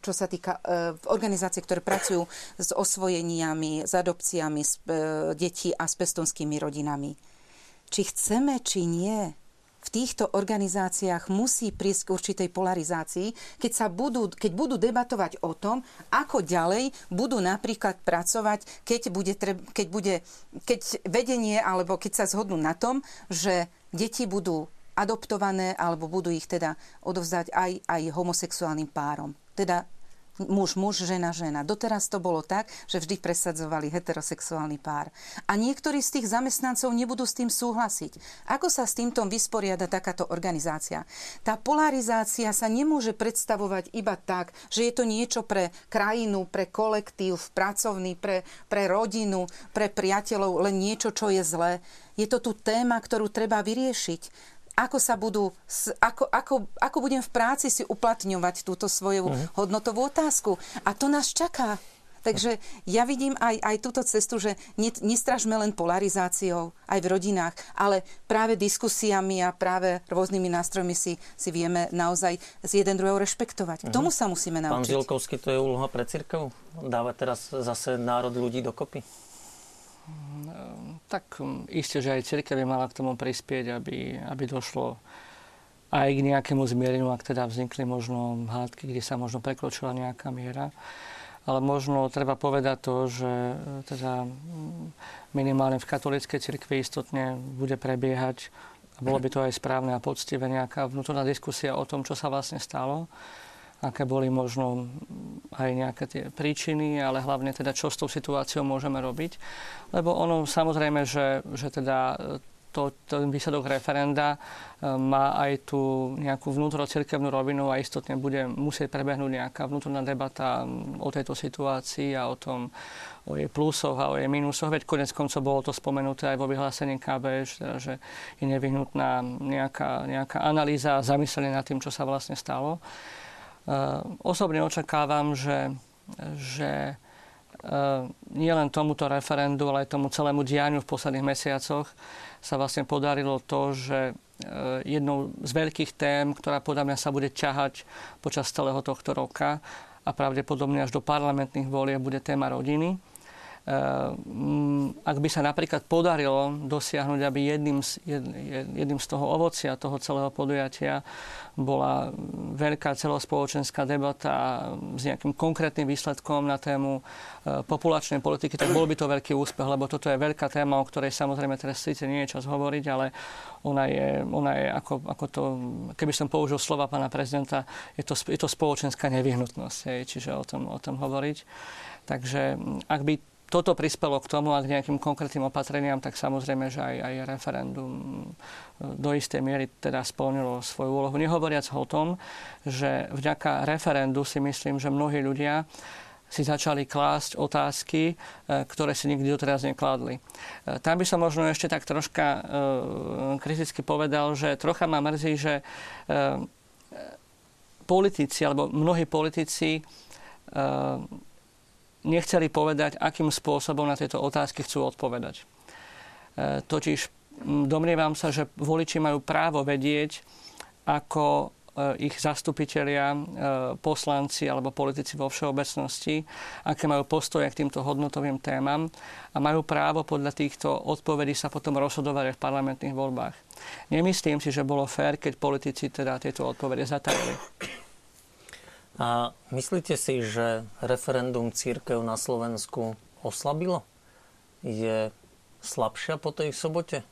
čo sa týka, e, v organizácie, ktoré pracujú s osvojeniami, s adopciami s, e, detí a s pestonskými rodinami či chceme, či nie, v týchto organizáciách musí prísť k určitej polarizácii, keď, sa budú, keď budú debatovať o tom, ako ďalej budú napríklad pracovať, keď, bude, keď, bude, keď vedenie alebo keď sa zhodnú na tom, že deti budú adoptované alebo budú ich teda odovzdať aj, aj homosexuálnym párom. Teda muž, muž, žena, žena. Doteraz to bolo tak, že vždy presadzovali heterosexuálny pár. A niektorí z tých zamestnancov nebudú s tým súhlasiť. Ako sa s týmto vysporiada takáto organizácia? Tá polarizácia sa nemôže predstavovať iba tak, že je to niečo pre krajinu, pre kolektív, pracovný, pre, pre rodinu, pre priateľov, len niečo, čo je zlé. Je to tu téma, ktorú treba vyriešiť ako sa budú, ako, ako, ako budem v práci si uplatňovať túto svoju uh-huh. hodnotovú otázku. A to nás čaká. Takže ja vidím aj, aj túto cestu, že nestražme len polarizáciou aj v rodinách, ale práve diskusiami a práve rôznymi nástrojmi si, si vieme naozaj z jeden druhého rešpektovať. Uh-huh. Tomu sa musíme naučiť. Pán Zilkovský, to je úloha pre církev? Dáva teraz zase národ ľudí dokopy? Tak um, isté, že aj cirkev by mala k tomu prispieť, aby, aby došlo aj k nejakému zmiereniu, ak teda vznikli možno hádky, kde sa možno prekročila nejaká miera. Ale možno treba povedať to, že e, teda mm, minimálne v katolíckej cirkvi istotne bude prebiehať, a bolo by to aj správne a poctivé, nejaká vnútorná diskusia o tom, čo sa vlastne stalo aké boli možno aj nejaké tie príčiny, ale hlavne teda, čo s tou situáciou môžeme robiť. Lebo ono samozrejme, že, že teda to, ten výsledok referenda e, má aj tú nejakú vnútrocirkevnú rovinu a istotne bude musieť prebehnúť nejaká vnútorná debata o tejto situácii a o tom, o jej plusoch a o jej mínusoch. Veď konec koncov bolo to spomenuté aj vo vyhlásení KB, teda, že je nevyhnutná nejaká, nejaká analýza a zamyslenie nad tým, čo sa vlastne stalo. Eh, osobne očakávam, že, že eh, nielen tomuto referendu, ale aj tomu celému dianiu v posledných mesiacoch sa vlastne podarilo to, že eh, jednou z veľkých tém, ktorá podľa mňa sa bude ťahať počas celého tohto roka a pravdepodobne až do parlamentných volieb bude téma rodiny ak by sa napríklad podarilo dosiahnuť, aby jedným z, jedným z toho ovocia, toho celého podujatia bola veľká celospoločenská debata s nejakým konkrétnym výsledkom na tému e, populačnej politiky, tak bol by to veľký úspech, lebo toto je veľká téma, o ktorej samozrejme teraz síce nie je čas hovoriť, ale ona je, ona je ako, ako to, keby som použil slova pána prezidenta, je to, je to spoločenská nevyhnutnosť, čiže o tom, o tom hovoriť. Takže ak by toto prispelo k tomu a k nejakým konkrétnym opatreniam, tak samozrejme, že aj, aj referendum do istej miery teda splnilo svoju úlohu. Nehovoriac o tom, že vďaka referendu si myslím, že mnohí ľudia si začali klásť otázky, e, ktoré si nikdy doteraz nekladli. E, tam by som možno ešte tak troška e, kriticky povedal, že trocha ma mrzí, že politici, alebo mnohí politici nechceli povedať, akým spôsobom na tieto otázky chcú odpovedať. E, totiž domnievam sa, že voliči majú právo vedieť, ako e, ich zastupitelia, e, poslanci alebo politici vo všeobecnosti, aké majú postoje k týmto hodnotovým témam a majú právo podľa týchto odpovedí sa potom rozhodovať v parlamentných voľbách. Nemyslím si, že bolo fér, keď politici teda tieto odpovede zatajili. A myslíte si, že referendum církev na Slovensku oslabilo? Je slabšia po tej sobote?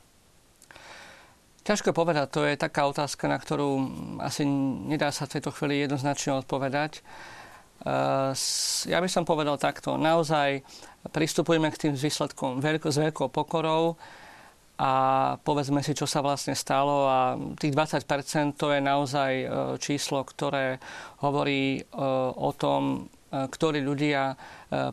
Ťažko povedať, to je taká otázka, na ktorú asi nedá sa v tejto chvíli jednoznačne odpovedať. Ja by som povedal takto. Naozaj pristupujeme k tým výsledkom s veľkou pokorou a povedzme si, čo sa vlastne stalo a tých 20% to je naozaj e, číslo, ktoré hovorí e, o tom, ktorí ľudia e,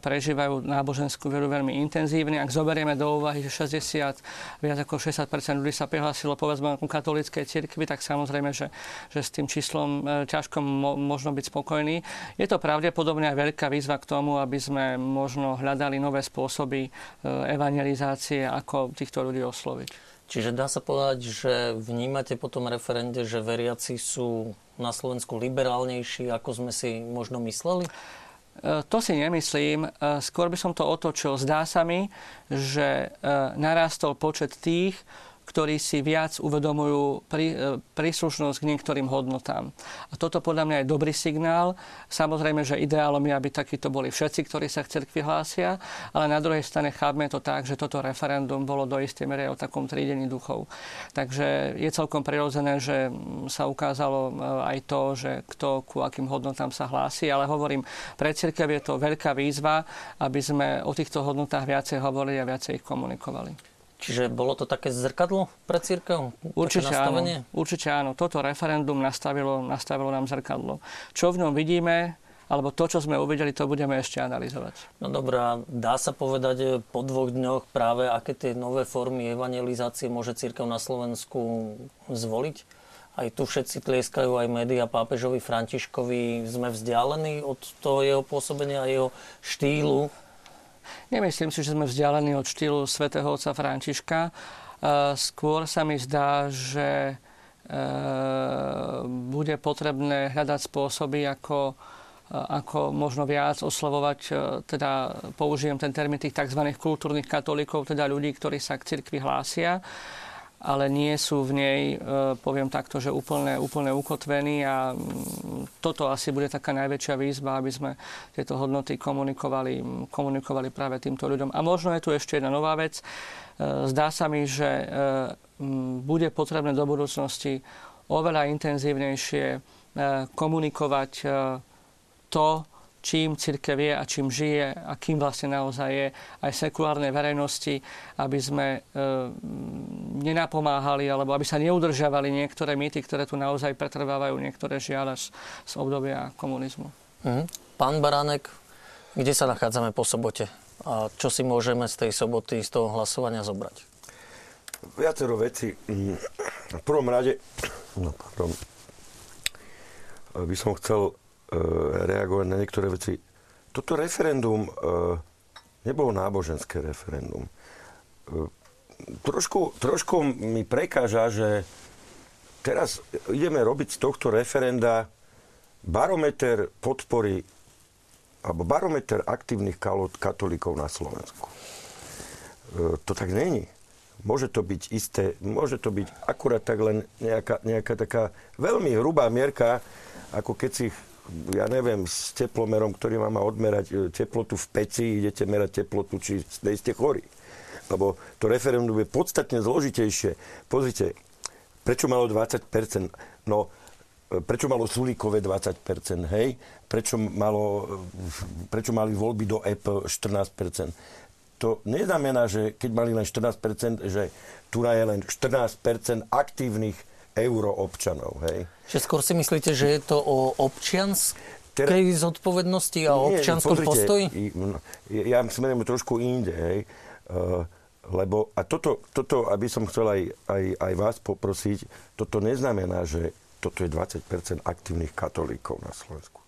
prežívajú náboženskú veru veľmi intenzívne. Ak zoberieme do úvahy, že 60, viac ako 60 ľudí sa prihlásilo povedzme ku katolíckej cirkvi, tak samozrejme, že, že s tým číslom e, ťažko mo, možno byť spokojný. Je to pravdepodobne aj veľká výzva k tomu, aby sme možno hľadali nové spôsoby evangelizácie, ako týchto ľudí osloviť. Čiže dá sa povedať, že vnímate po tom referende, že veriaci sú na Slovensku liberálnejší, ako sme si možno mysleli? E, to si nemyslím. E, skôr by som to otočil. Zdá sa mi, že e, narastol počet tých, ktorí si viac uvedomujú prí, e, príslušnosť k niektorým hodnotám. A toto podľa mňa je dobrý signál. Samozrejme, že ideálom je, aby takíto boli všetci, ktorí sa k cerkvi hlásia, ale na druhej strane chápme to tak, že toto referendum bolo do istej miery o takom trídení duchov. Takže je celkom prirodzené, že sa ukázalo e, aj to, že kto ku akým hodnotám sa hlási, ale hovorím, pre církev je to veľká výzva, aby sme o týchto hodnotách viacej hovorili a viacej ich komunikovali. Čiže bolo to také zrkadlo pre církev? Určite áno, určite áno. Toto referendum nastavilo, nastavilo nám zrkadlo. Čo v ňom vidíme, alebo to, čo sme uvideli, to budeme ešte analyzovať. No dobrá, dá sa povedať eh, po dvoch dňoch práve, aké tie nové formy evangelizácie môže církev na Slovensku zvoliť? Aj tu všetci tlieskajú, aj média pápežovi Františkovi. Sme vzdialení od toho jeho pôsobenia a jeho štýlu Nemyslím si, že sme vzdialení od štýlu svätého otca Františka. E, skôr sa mi zdá, že e, bude potrebné hľadať spôsoby, ako, e, ako možno viac oslovovať, teda použijem ten termín tých tzv. kultúrnych katolíkov, teda ľudí, ktorí sa k cirkvi hlásia ale nie sú v nej, e, poviem takto, že úplne, úplne ukotvení a mm, toto asi bude taká najväčšia výzva, aby sme tieto hodnoty komunikovali, komunikovali práve týmto ľuďom. A možno je tu ešte jedna nová vec. E, zdá sa mi, že e, bude potrebné do budúcnosti oveľa intenzívnejšie komunikovať to, čím církev je a čím žije a kým vlastne naozaj je aj sekulárnej verejnosti, aby sme e, nenapomáhali alebo aby sa neudržiavali niektoré mýty, ktoré tu naozaj pretrvávajú, niektoré žiaľ z, z obdobia komunizmu. Mhm. Pán Baránek, kde sa nachádzame po sobote? A čo si môžeme z tej soboty, z toho hlasovania zobrať? Viacero veci. V prvom rade no, pardon, by som chcel reagovať na niektoré veci. Toto referendum e, nebolo náboženské referendum. E, trošku, trošku mi prekáža, že teraz ideme robiť z tohto referenda barometer podpory alebo barometer aktívnych katolíkov na Slovensku. To tak není. Môže to byť isté, môže to byť akurát tak len nejaká, nejaká taká veľmi hrubá mierka, ako keď si ja neviem, s teplomerom, ktorý má odmerať e, teplotu v peci, idete merať teplotu, či ste chorí. Lebo to referendum je podstatne zložitejšie. Pozrite, prečo malo 20%? No, e, prečo malo Sulíkové 20%, hej? Prečo, malo, e, prečo mali voľby do EP 14%? To neznamená, že keď mali len 14%, že tu je len 14% aktívnych euroobčanov. Hej. Že skôr si myslíte, že je to o občianskej Tera... zodpovednosti a o občianskom postoji? Ja smerujem trošku inde. Hej. Uh, lebo, a toto, toto, aby som chcel aj, aj, aj vás poprosiť, toto neznamená, že toto je 20% aktívnych katolíkov na Slovensku.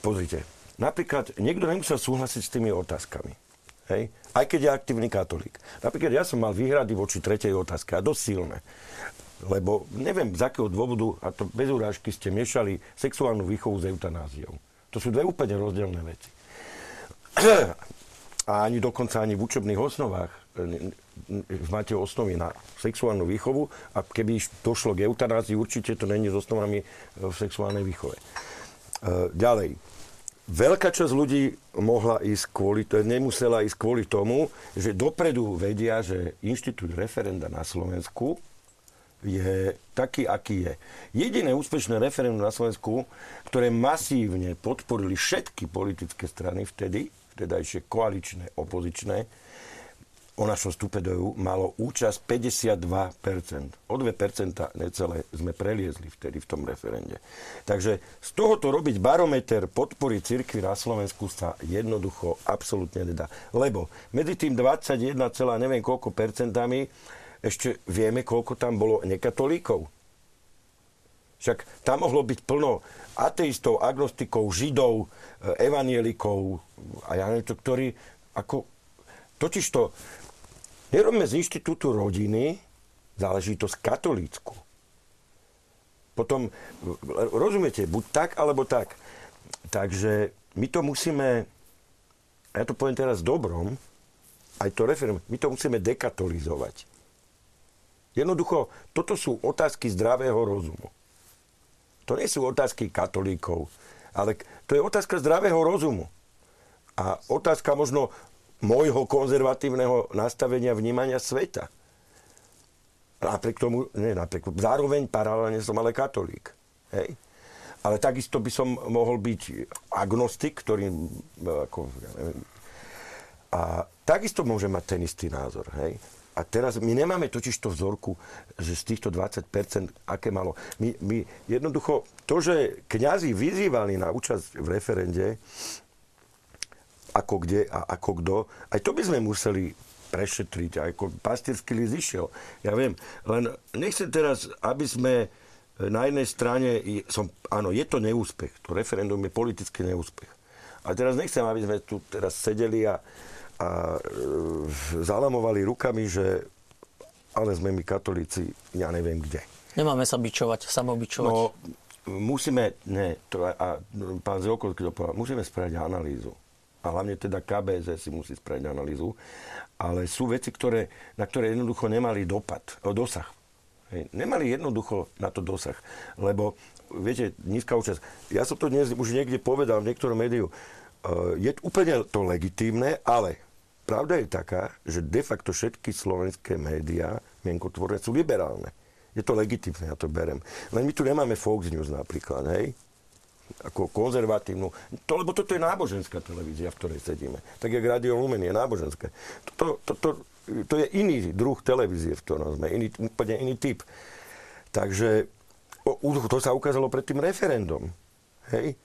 Pozrite, napríklad niekto nemusel súhlasiť s tými otázkami. Hej? Aj keď je aktívny katolík. Napríklad ja som mal výhrady voči tretej otázke a dosť silné. Lebo neviem, z akého dôvodu, a to bez urážky, ste miešali sexuálnu výchovu s eutanáziou. To sú dve úplne rozdielne veci. A ani dokonca ani v učebných osnovách máte osnovy na sexuálnu výchovu a keby došlo k eutanázii, určite to není s osnovami v sexuálnej výchove. E, ďalej. Veľká časť ľudí mohla ísť kvôli, nemusela ísť kvôli tomu, že dopredu vedia, že inštitút referenda na Slovensku je taký, aký je. Jediné úspešné referendum na Slovensku, ktoré masívne podporili všetky politické strany vtedy, vtedajšie koaličné, opozičné, o našom vstupe do EU malo účasť 52%. O 2% necelé sme preliezli vtedy v tom referende. Takže z tohoto robiť barometer podpory cirkvi na Slovensku sa jednoducho absolútne nedá. Lebo medzi tým 21, neviem koľko percentami ešte vieme, koľko tam bolo nekatolíkov. Však tam mohlo byť plno ateistov, agnostikov, židov, eh, evanielikov a ja neviem to, ktorí ako... Totižto nerobme z inštitútu rodiny záležitosť katolícku. Potom, rozumiete, buď tak, alebo tak. Takže my to musíme, ja to poviem teraz dobrom, aj to referendum, my to musíme dekatolizovať. Jednoducho, toto sú otázky zdravého rozumu. To nie sú otázky katolíkov, ale to je otázka zdravého rozumu. A otázka možno môjho konzervatívneho nastavenia vnímania sveta. Napriek tomu, nie napriek, zároveň paralelne som ale katolík. Hej? Ale takisto by som mohol byť agnostik, ktorý ako, ja neviem, a takisto môže mať ten istý názor. Hej? A teraz my nemáme totiž to vzorku, že z týchto 20%, aké malo. My, my jednoducho, to, že kňazi vyzývali na účasť v referende, ako kde a ako kto, aj to by sme museli prešetriť, ako pastierský list išiel. Ja viem, len nechcem teraz, aby sme na jednej strane, som, áno, je to neúspech, to referendum je politický neúspech. A teraz nechcem, aby sme tu teraz sedeli a, a e, zalamovali rukami, že ale sme my katolíci, ja neviem kde. Nemáme sa bičovať, samobičovať. No, musíme, ne, to, a pán Zelko to povedal, musíme spraviť analýzu. A hlavne teda KBZ si musí spraviť analýzu. Ale sú veci, ktoré, na ktoré jednoducho nemali dopad, o dosah. Hej, nemali jednoducho na to dosah. Lebo, viete, nízka účasť. Ja som to dnes už niekde povedal v niektorom médiu. E, je úplne to legitímne, ale Pravda je taká, že de facto všetky slovenské médiá mienkotvorné sú liberálne. Je to legitimné, ja to berem. Len my tu nemáme Fox News napríklad, hej? Ako konzervatívnu. To, lebo toto je náboženská televízia, v ktorej sedíme. Tak jak Radio Lumen je náboženské. To, to, to, to je iný druh televízie, v ktorom sme. Iný, úplne iný typ. Takže to sa ukázalo pred tým referendum. Hej?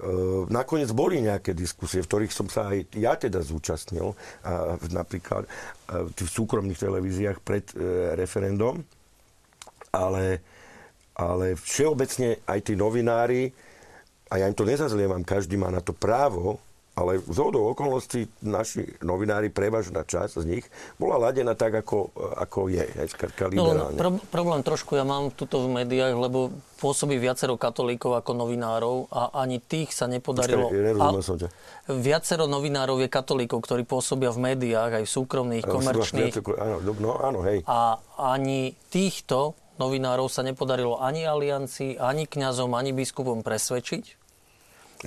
Ehm, nakoniec boli nejaké diskusie, v ktorých som sa aj ja teda zúčastnil, a napríklad v súkromných televíziách pred e, referendum, ale, ale všeobecne aj tí novinári, a ja im to nezazlievam, každý má na to právo, ale z hodou okolností naši novinári, prevažná časť z nich, bola ladená tak, ako, ako je, aj skrka liberálne. No, pro, problém trošku ja mám tuto v médiách, lebo pôsobí viacero katolíkov ako novinárov a ani tých sa nepodarilo... Počkaj, som ťa. Viacero novinárov je katolíkov, ktorí pôsobia v médiách, aj v súkromných, komerčných. Áno, no, áno, hej. A ani týchto novinárov sa nepodarilo ani aliancii, ani kňazom, ani biskupom presvedčiť.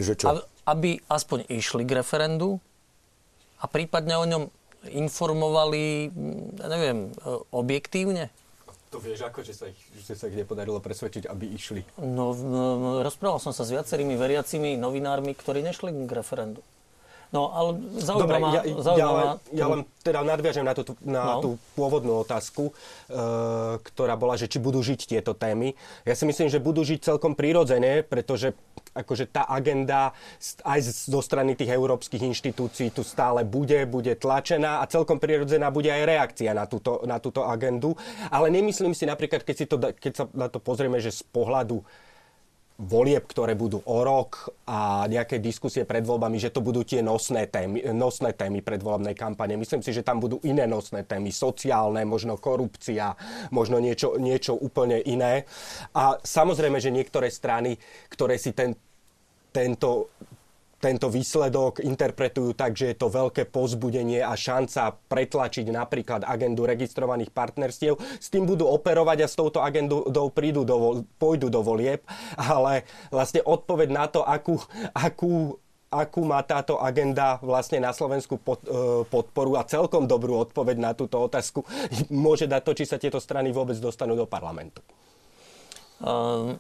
Že čo? A, aby aspoň išli k referendu a prípadne o ňom informovali, ja neviem, e, objektívne? To vieš ako, že sa ich, že sa ich nepodarilo presvedčiť, aby išli? No, no, rozprával som sa s viacerými veriacimi novinármi, ktorí nešli k referendu. No, ale zaujímavá... Dobre, ja, ja, len, ja len teda nadviažem na, tú, na no. tú pôvodnú otázku, e, ktorá bola, že či budú žiť tieto témy. Ja si myslím, že budú žiť celkom prirodzene, pretože akože tá agenda aj zo strany tých európskych inštitúcií tu stále bude, bude tlačená a celkom prirodzená bude aj reakcia na túto, na túto agendu. Ale nemyslím si napríklad, keď, si to, keď sa na to pozrieme, že z pohľadu volieb, ktoré budú o rok a nejaké diskusie pred voľbami, že to budú tie nosné témy, nosné témy predvolebnej kampane. Myslím si, že tam budú iné nosné témy, sociálne, možno korupcia, možno niečo, niečo úplne iné. A samozrejme, že niektoré strany, ktoré si ten, tento tento výsledok interpretujú tak, že je to veľké pozbudenie a šanca pretlačiť napríklad agendu registrovaných partnerstiev. S tým budú operovať a s touto agendou prídu do, pôjdu do volieb, ale vlastne odpoveď na to, akú, akú akú má táto agenda vlastne na Slovensku pod, e, podporu a celkom dobrú odpoveď na túto otázku môže dať to, či sa tieto strany vôbec dostanú do parlamentu. Um,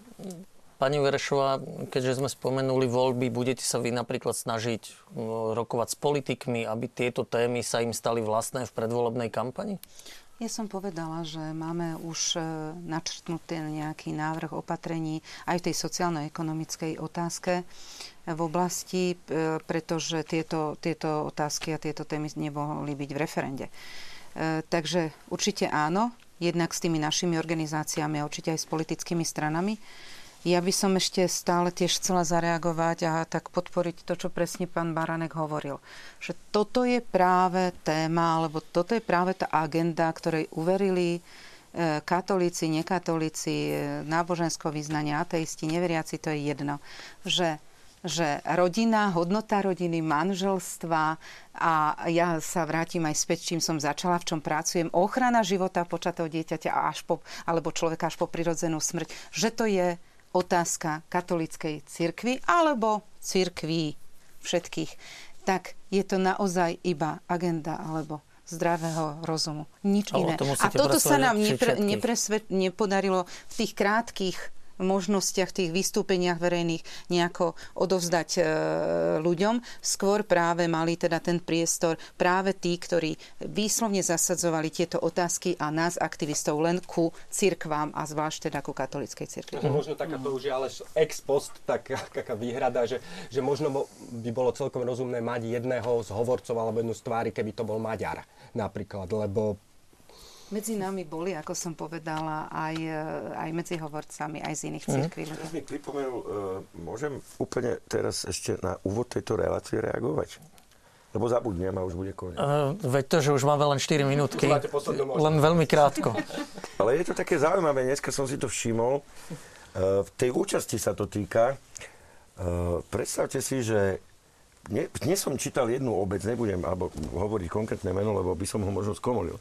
Pani Verešová, keďže sme spomenuli voľby, budete sa vy napríklad snažiť rokovať s politikmi, aby tieto témy sa im stali vlastné v predvolebnej kampani? Ja som povedala, že máme už e, načrtnutý nejaký návrh opatrení aj v tej sociálno-ekonomickej otázke v oblasti, e, pretože tieto, tieto otázky a tieto témy nemohli byť v referende. E, takže určite áno, jednak s tými našimi organizáciami a určite aj s politickými stranami. Ja by som ešte stále tiež chcela zareagovať a tak podporiť to, čo presne pán Baranek hovoril. Že toto je práve téma, alebo toto je práve tá agenda, ktorej uverili e, katolíci, nekatolíci, e, nábožensko vyznania, ateisti, neveriaci, to je jedno. Že že rodina, hodnota rodiny, manželstva a ja sa vrátim aj späť, čím som začala, v čom pracujem, ochrana života počatého dieťaťa až po, alebo človeka až po prirodzenú smrť, že to je otázka katolickej cirkvi alebo cirkví všetkých, tak je to naozaj iba agenda alebo zdravého rozumu. Nič o iné. A toto sa nám nepre, nepresvet, nepodarilo v tých krátkých možnostiach, tých vystúpeniach verejných nejako odovzdať e, ľuďom. Skôr práve mali teda ten priestor práve tí, ktorí výslovne zasadzovali tieto otázky a nás aktivistov len ku cirkvám a zvlášť teda ku katolíckej cirkvi. No, možno taká to už je ale ex post taká, (laughs) taká výhrada, že, že možno mo- by bolo celkom rozumné mať jedného z hovorcov alebo jednu z tvári, keby to bol Maďar napríklad, lebo Medzi nami boli, ako som povedala, aj, e, aj medzi hovorcami, aj z iných Mhm. Teraz mi pripomenul, uh, môžem úplne teraz ešte na úvod tejto relácie reagovať? Lebo zabudnem a už bude koniec. Uh, veď to, že už máme len 4 minútky, len veľmi krátko. (laughs) Ale je to také zaujímavé, dneska som si to všimol. Uh, v tej účasti sa to týka. Predstavte si, že ne, dnes som čítal jednu obec, nebudem alebo hovoriť konkrétne meno, lebo by som ho možno skomolil,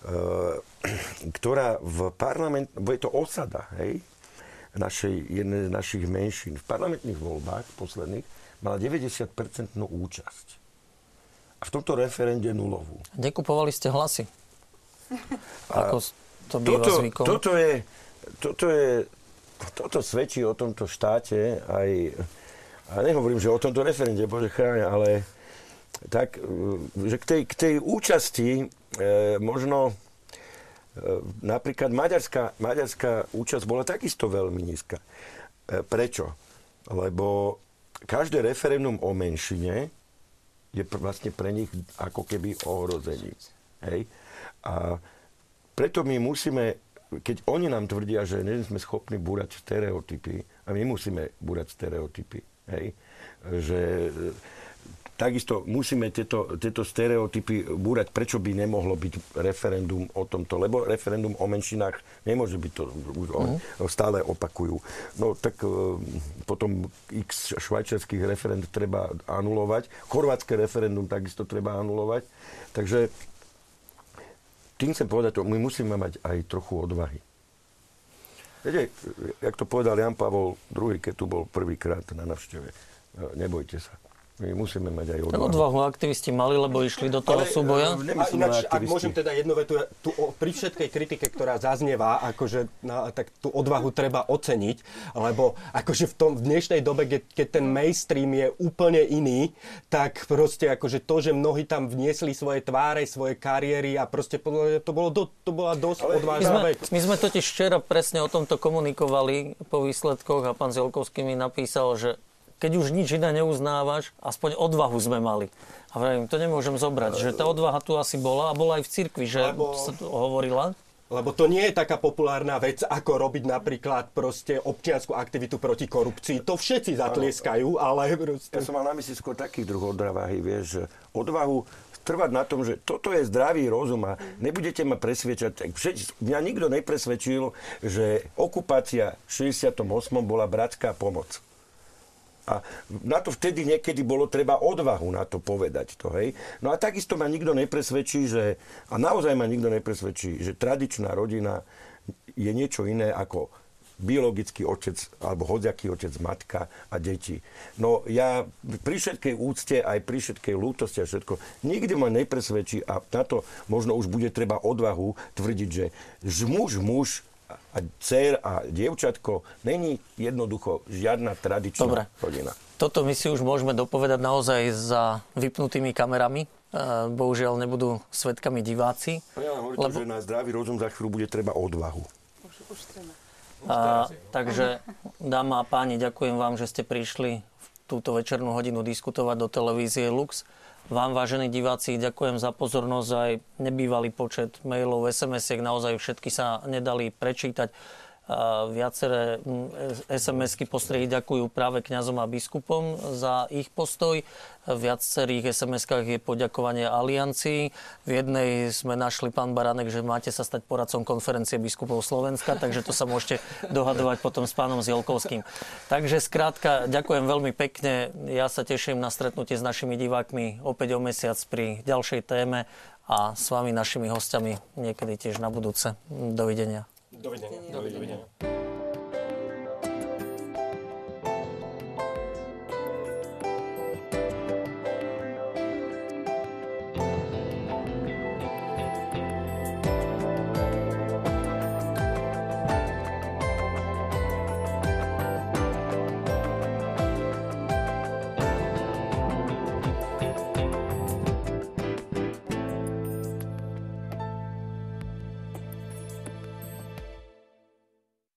(clears throat) ktorá v parlament, je to osada, hej, našej, jednej z našich menšín. V parlamentných voľbách posledných mala 90% účasť. A v tomto referende nulovú. Nekupovali ste hlasy. (laughs) A Ako to býva toto, zvykom. Toto je, toto je, toto svedčí o tomto štáte aj, a nehovorím, že o tomto referende, bože chráň, ale tak, e, že k tej, k tej účasti e, možno e, napríklad maďarská, maďarská účasť bola takisto veľmi nízka. E, prečo? Lebo každé referendum o menšine je pr- vlastne pre nich ako keby ohrozením. Hej? A preto my musíme, keď oni nám tvrdia, že nie sme schopní búrať stereotypy, a my musíme búrať stereotypy, hej? že takisto musíme tieto, tieto stereotypy búrať, prečo by nemohlo byť referendum o tomto, lebo referendum o menšinách nemôže byť to, oni stále opakujú. No tak e, potom x švajčiarských referend treba anulovať, chorvátske referendum takisto treba anulovať, takže tým chcem povedať, to, my musíme mať aj trochu odvahy. Viete, jak to povedal Jan Pavol II, keď tu bol prvýkrát na navšteve, e, nebojte sa. My musíme mať aj Tak odvahu. odvahu aktivisti mali, lebo išli do toho Ale, súboja. e, A Nemyslím ináč, ak môžem teda jednu vetu, tu, pri všetkej kritike, ktorá zaznieva, akože, na, tak tú odvahu treba oceniť, lebo akože v, tom, v dnešnej dobe, keď, keď ten mainstream je úplne iný, tak proste akože to, že mnohí tam vniesli svoje tváre, svoje kariéry a proste to, bolo do, to bola dosť My odvážna sme, vec. my sme totiž včera presne o tomto komunikovali po výsledkoch a pán Zielkovský mi napísal, že keď už nič iné neuznávaš, aspoň odvahu sme mali. A vravím, to nemôžem zobrať, že tá odvaha tu asi bola a bola aj v cirkvi, že Lebo- sa tu hovorila. Lebo to nie je taká populárna vec, ako robiť napríklad proste občiansku aktivitu proti korupcii. To všetci zatlieskajú, ale proste... Ja som mal na mysli skôr taký druh odvahy, vieš, odvahu trvať na tom, že toto je zdravý rozum a nebudete ma presvedčať. Mňa nikto nepresvedčil, že okupácia v 68. bola bratská pomoc. A na to vtedy niekedy bolo treba odvahu na to povedať to, hej. No a takisto ma nikto nepresvedčí, že, a naozaj ma nikto nepresvedčí, že tradičná rodina je niečo iné ako biologický otec alebo hodiaký otec, matka a deti. No ja pri všetkej úcte, aj pri všetkej lútosti a všetko, nikdy ma nepresvedčí a na to možno už bude treba odvahu tvrdiť, že muž, muž a dcer a dievčatko není jednoducho žiadna tradičná Dobre. rodina. Toto my si už môžeme dopovedať naozaj za vypnutými kamerami. E, Bohužiaľ nebudú svetkami diváci. No ja hovorím, Lebo- že na zdravý rozum za chvíľu bude treba odvahu. A, takže, dáma a páni, ďakujem vám, že ste prišli v túto večernú hodinu diskutovať do televízie Lux. Vám, vážení diváci, ďakujem za pozornosť aj nebývalý počet mailov, SMS-iek, naozaj všetky sa nedali prečítať. Viaceré SMS-ky postredy ďakujú práve kňazom a biskupom za ich postoj. V viacerých SMS-kách je poďakovanie aliancii. V jednej sme našli, pán Baranek, že máte sa stať poradcom konferencie biskupov Slovenska, takže to sa môžete dohadovať potom s pánom Zielkovským. Takže skrátka, ďakujem veľmi pekne. Ja sa teším na stretnutie s našimi divákmi opäť o mesiac pri ďalšej téme a s vami, našimi hostiami, niekedy tiež na budúce. Dovidenia. Dovidenia. Dovidenia. Dovidenia.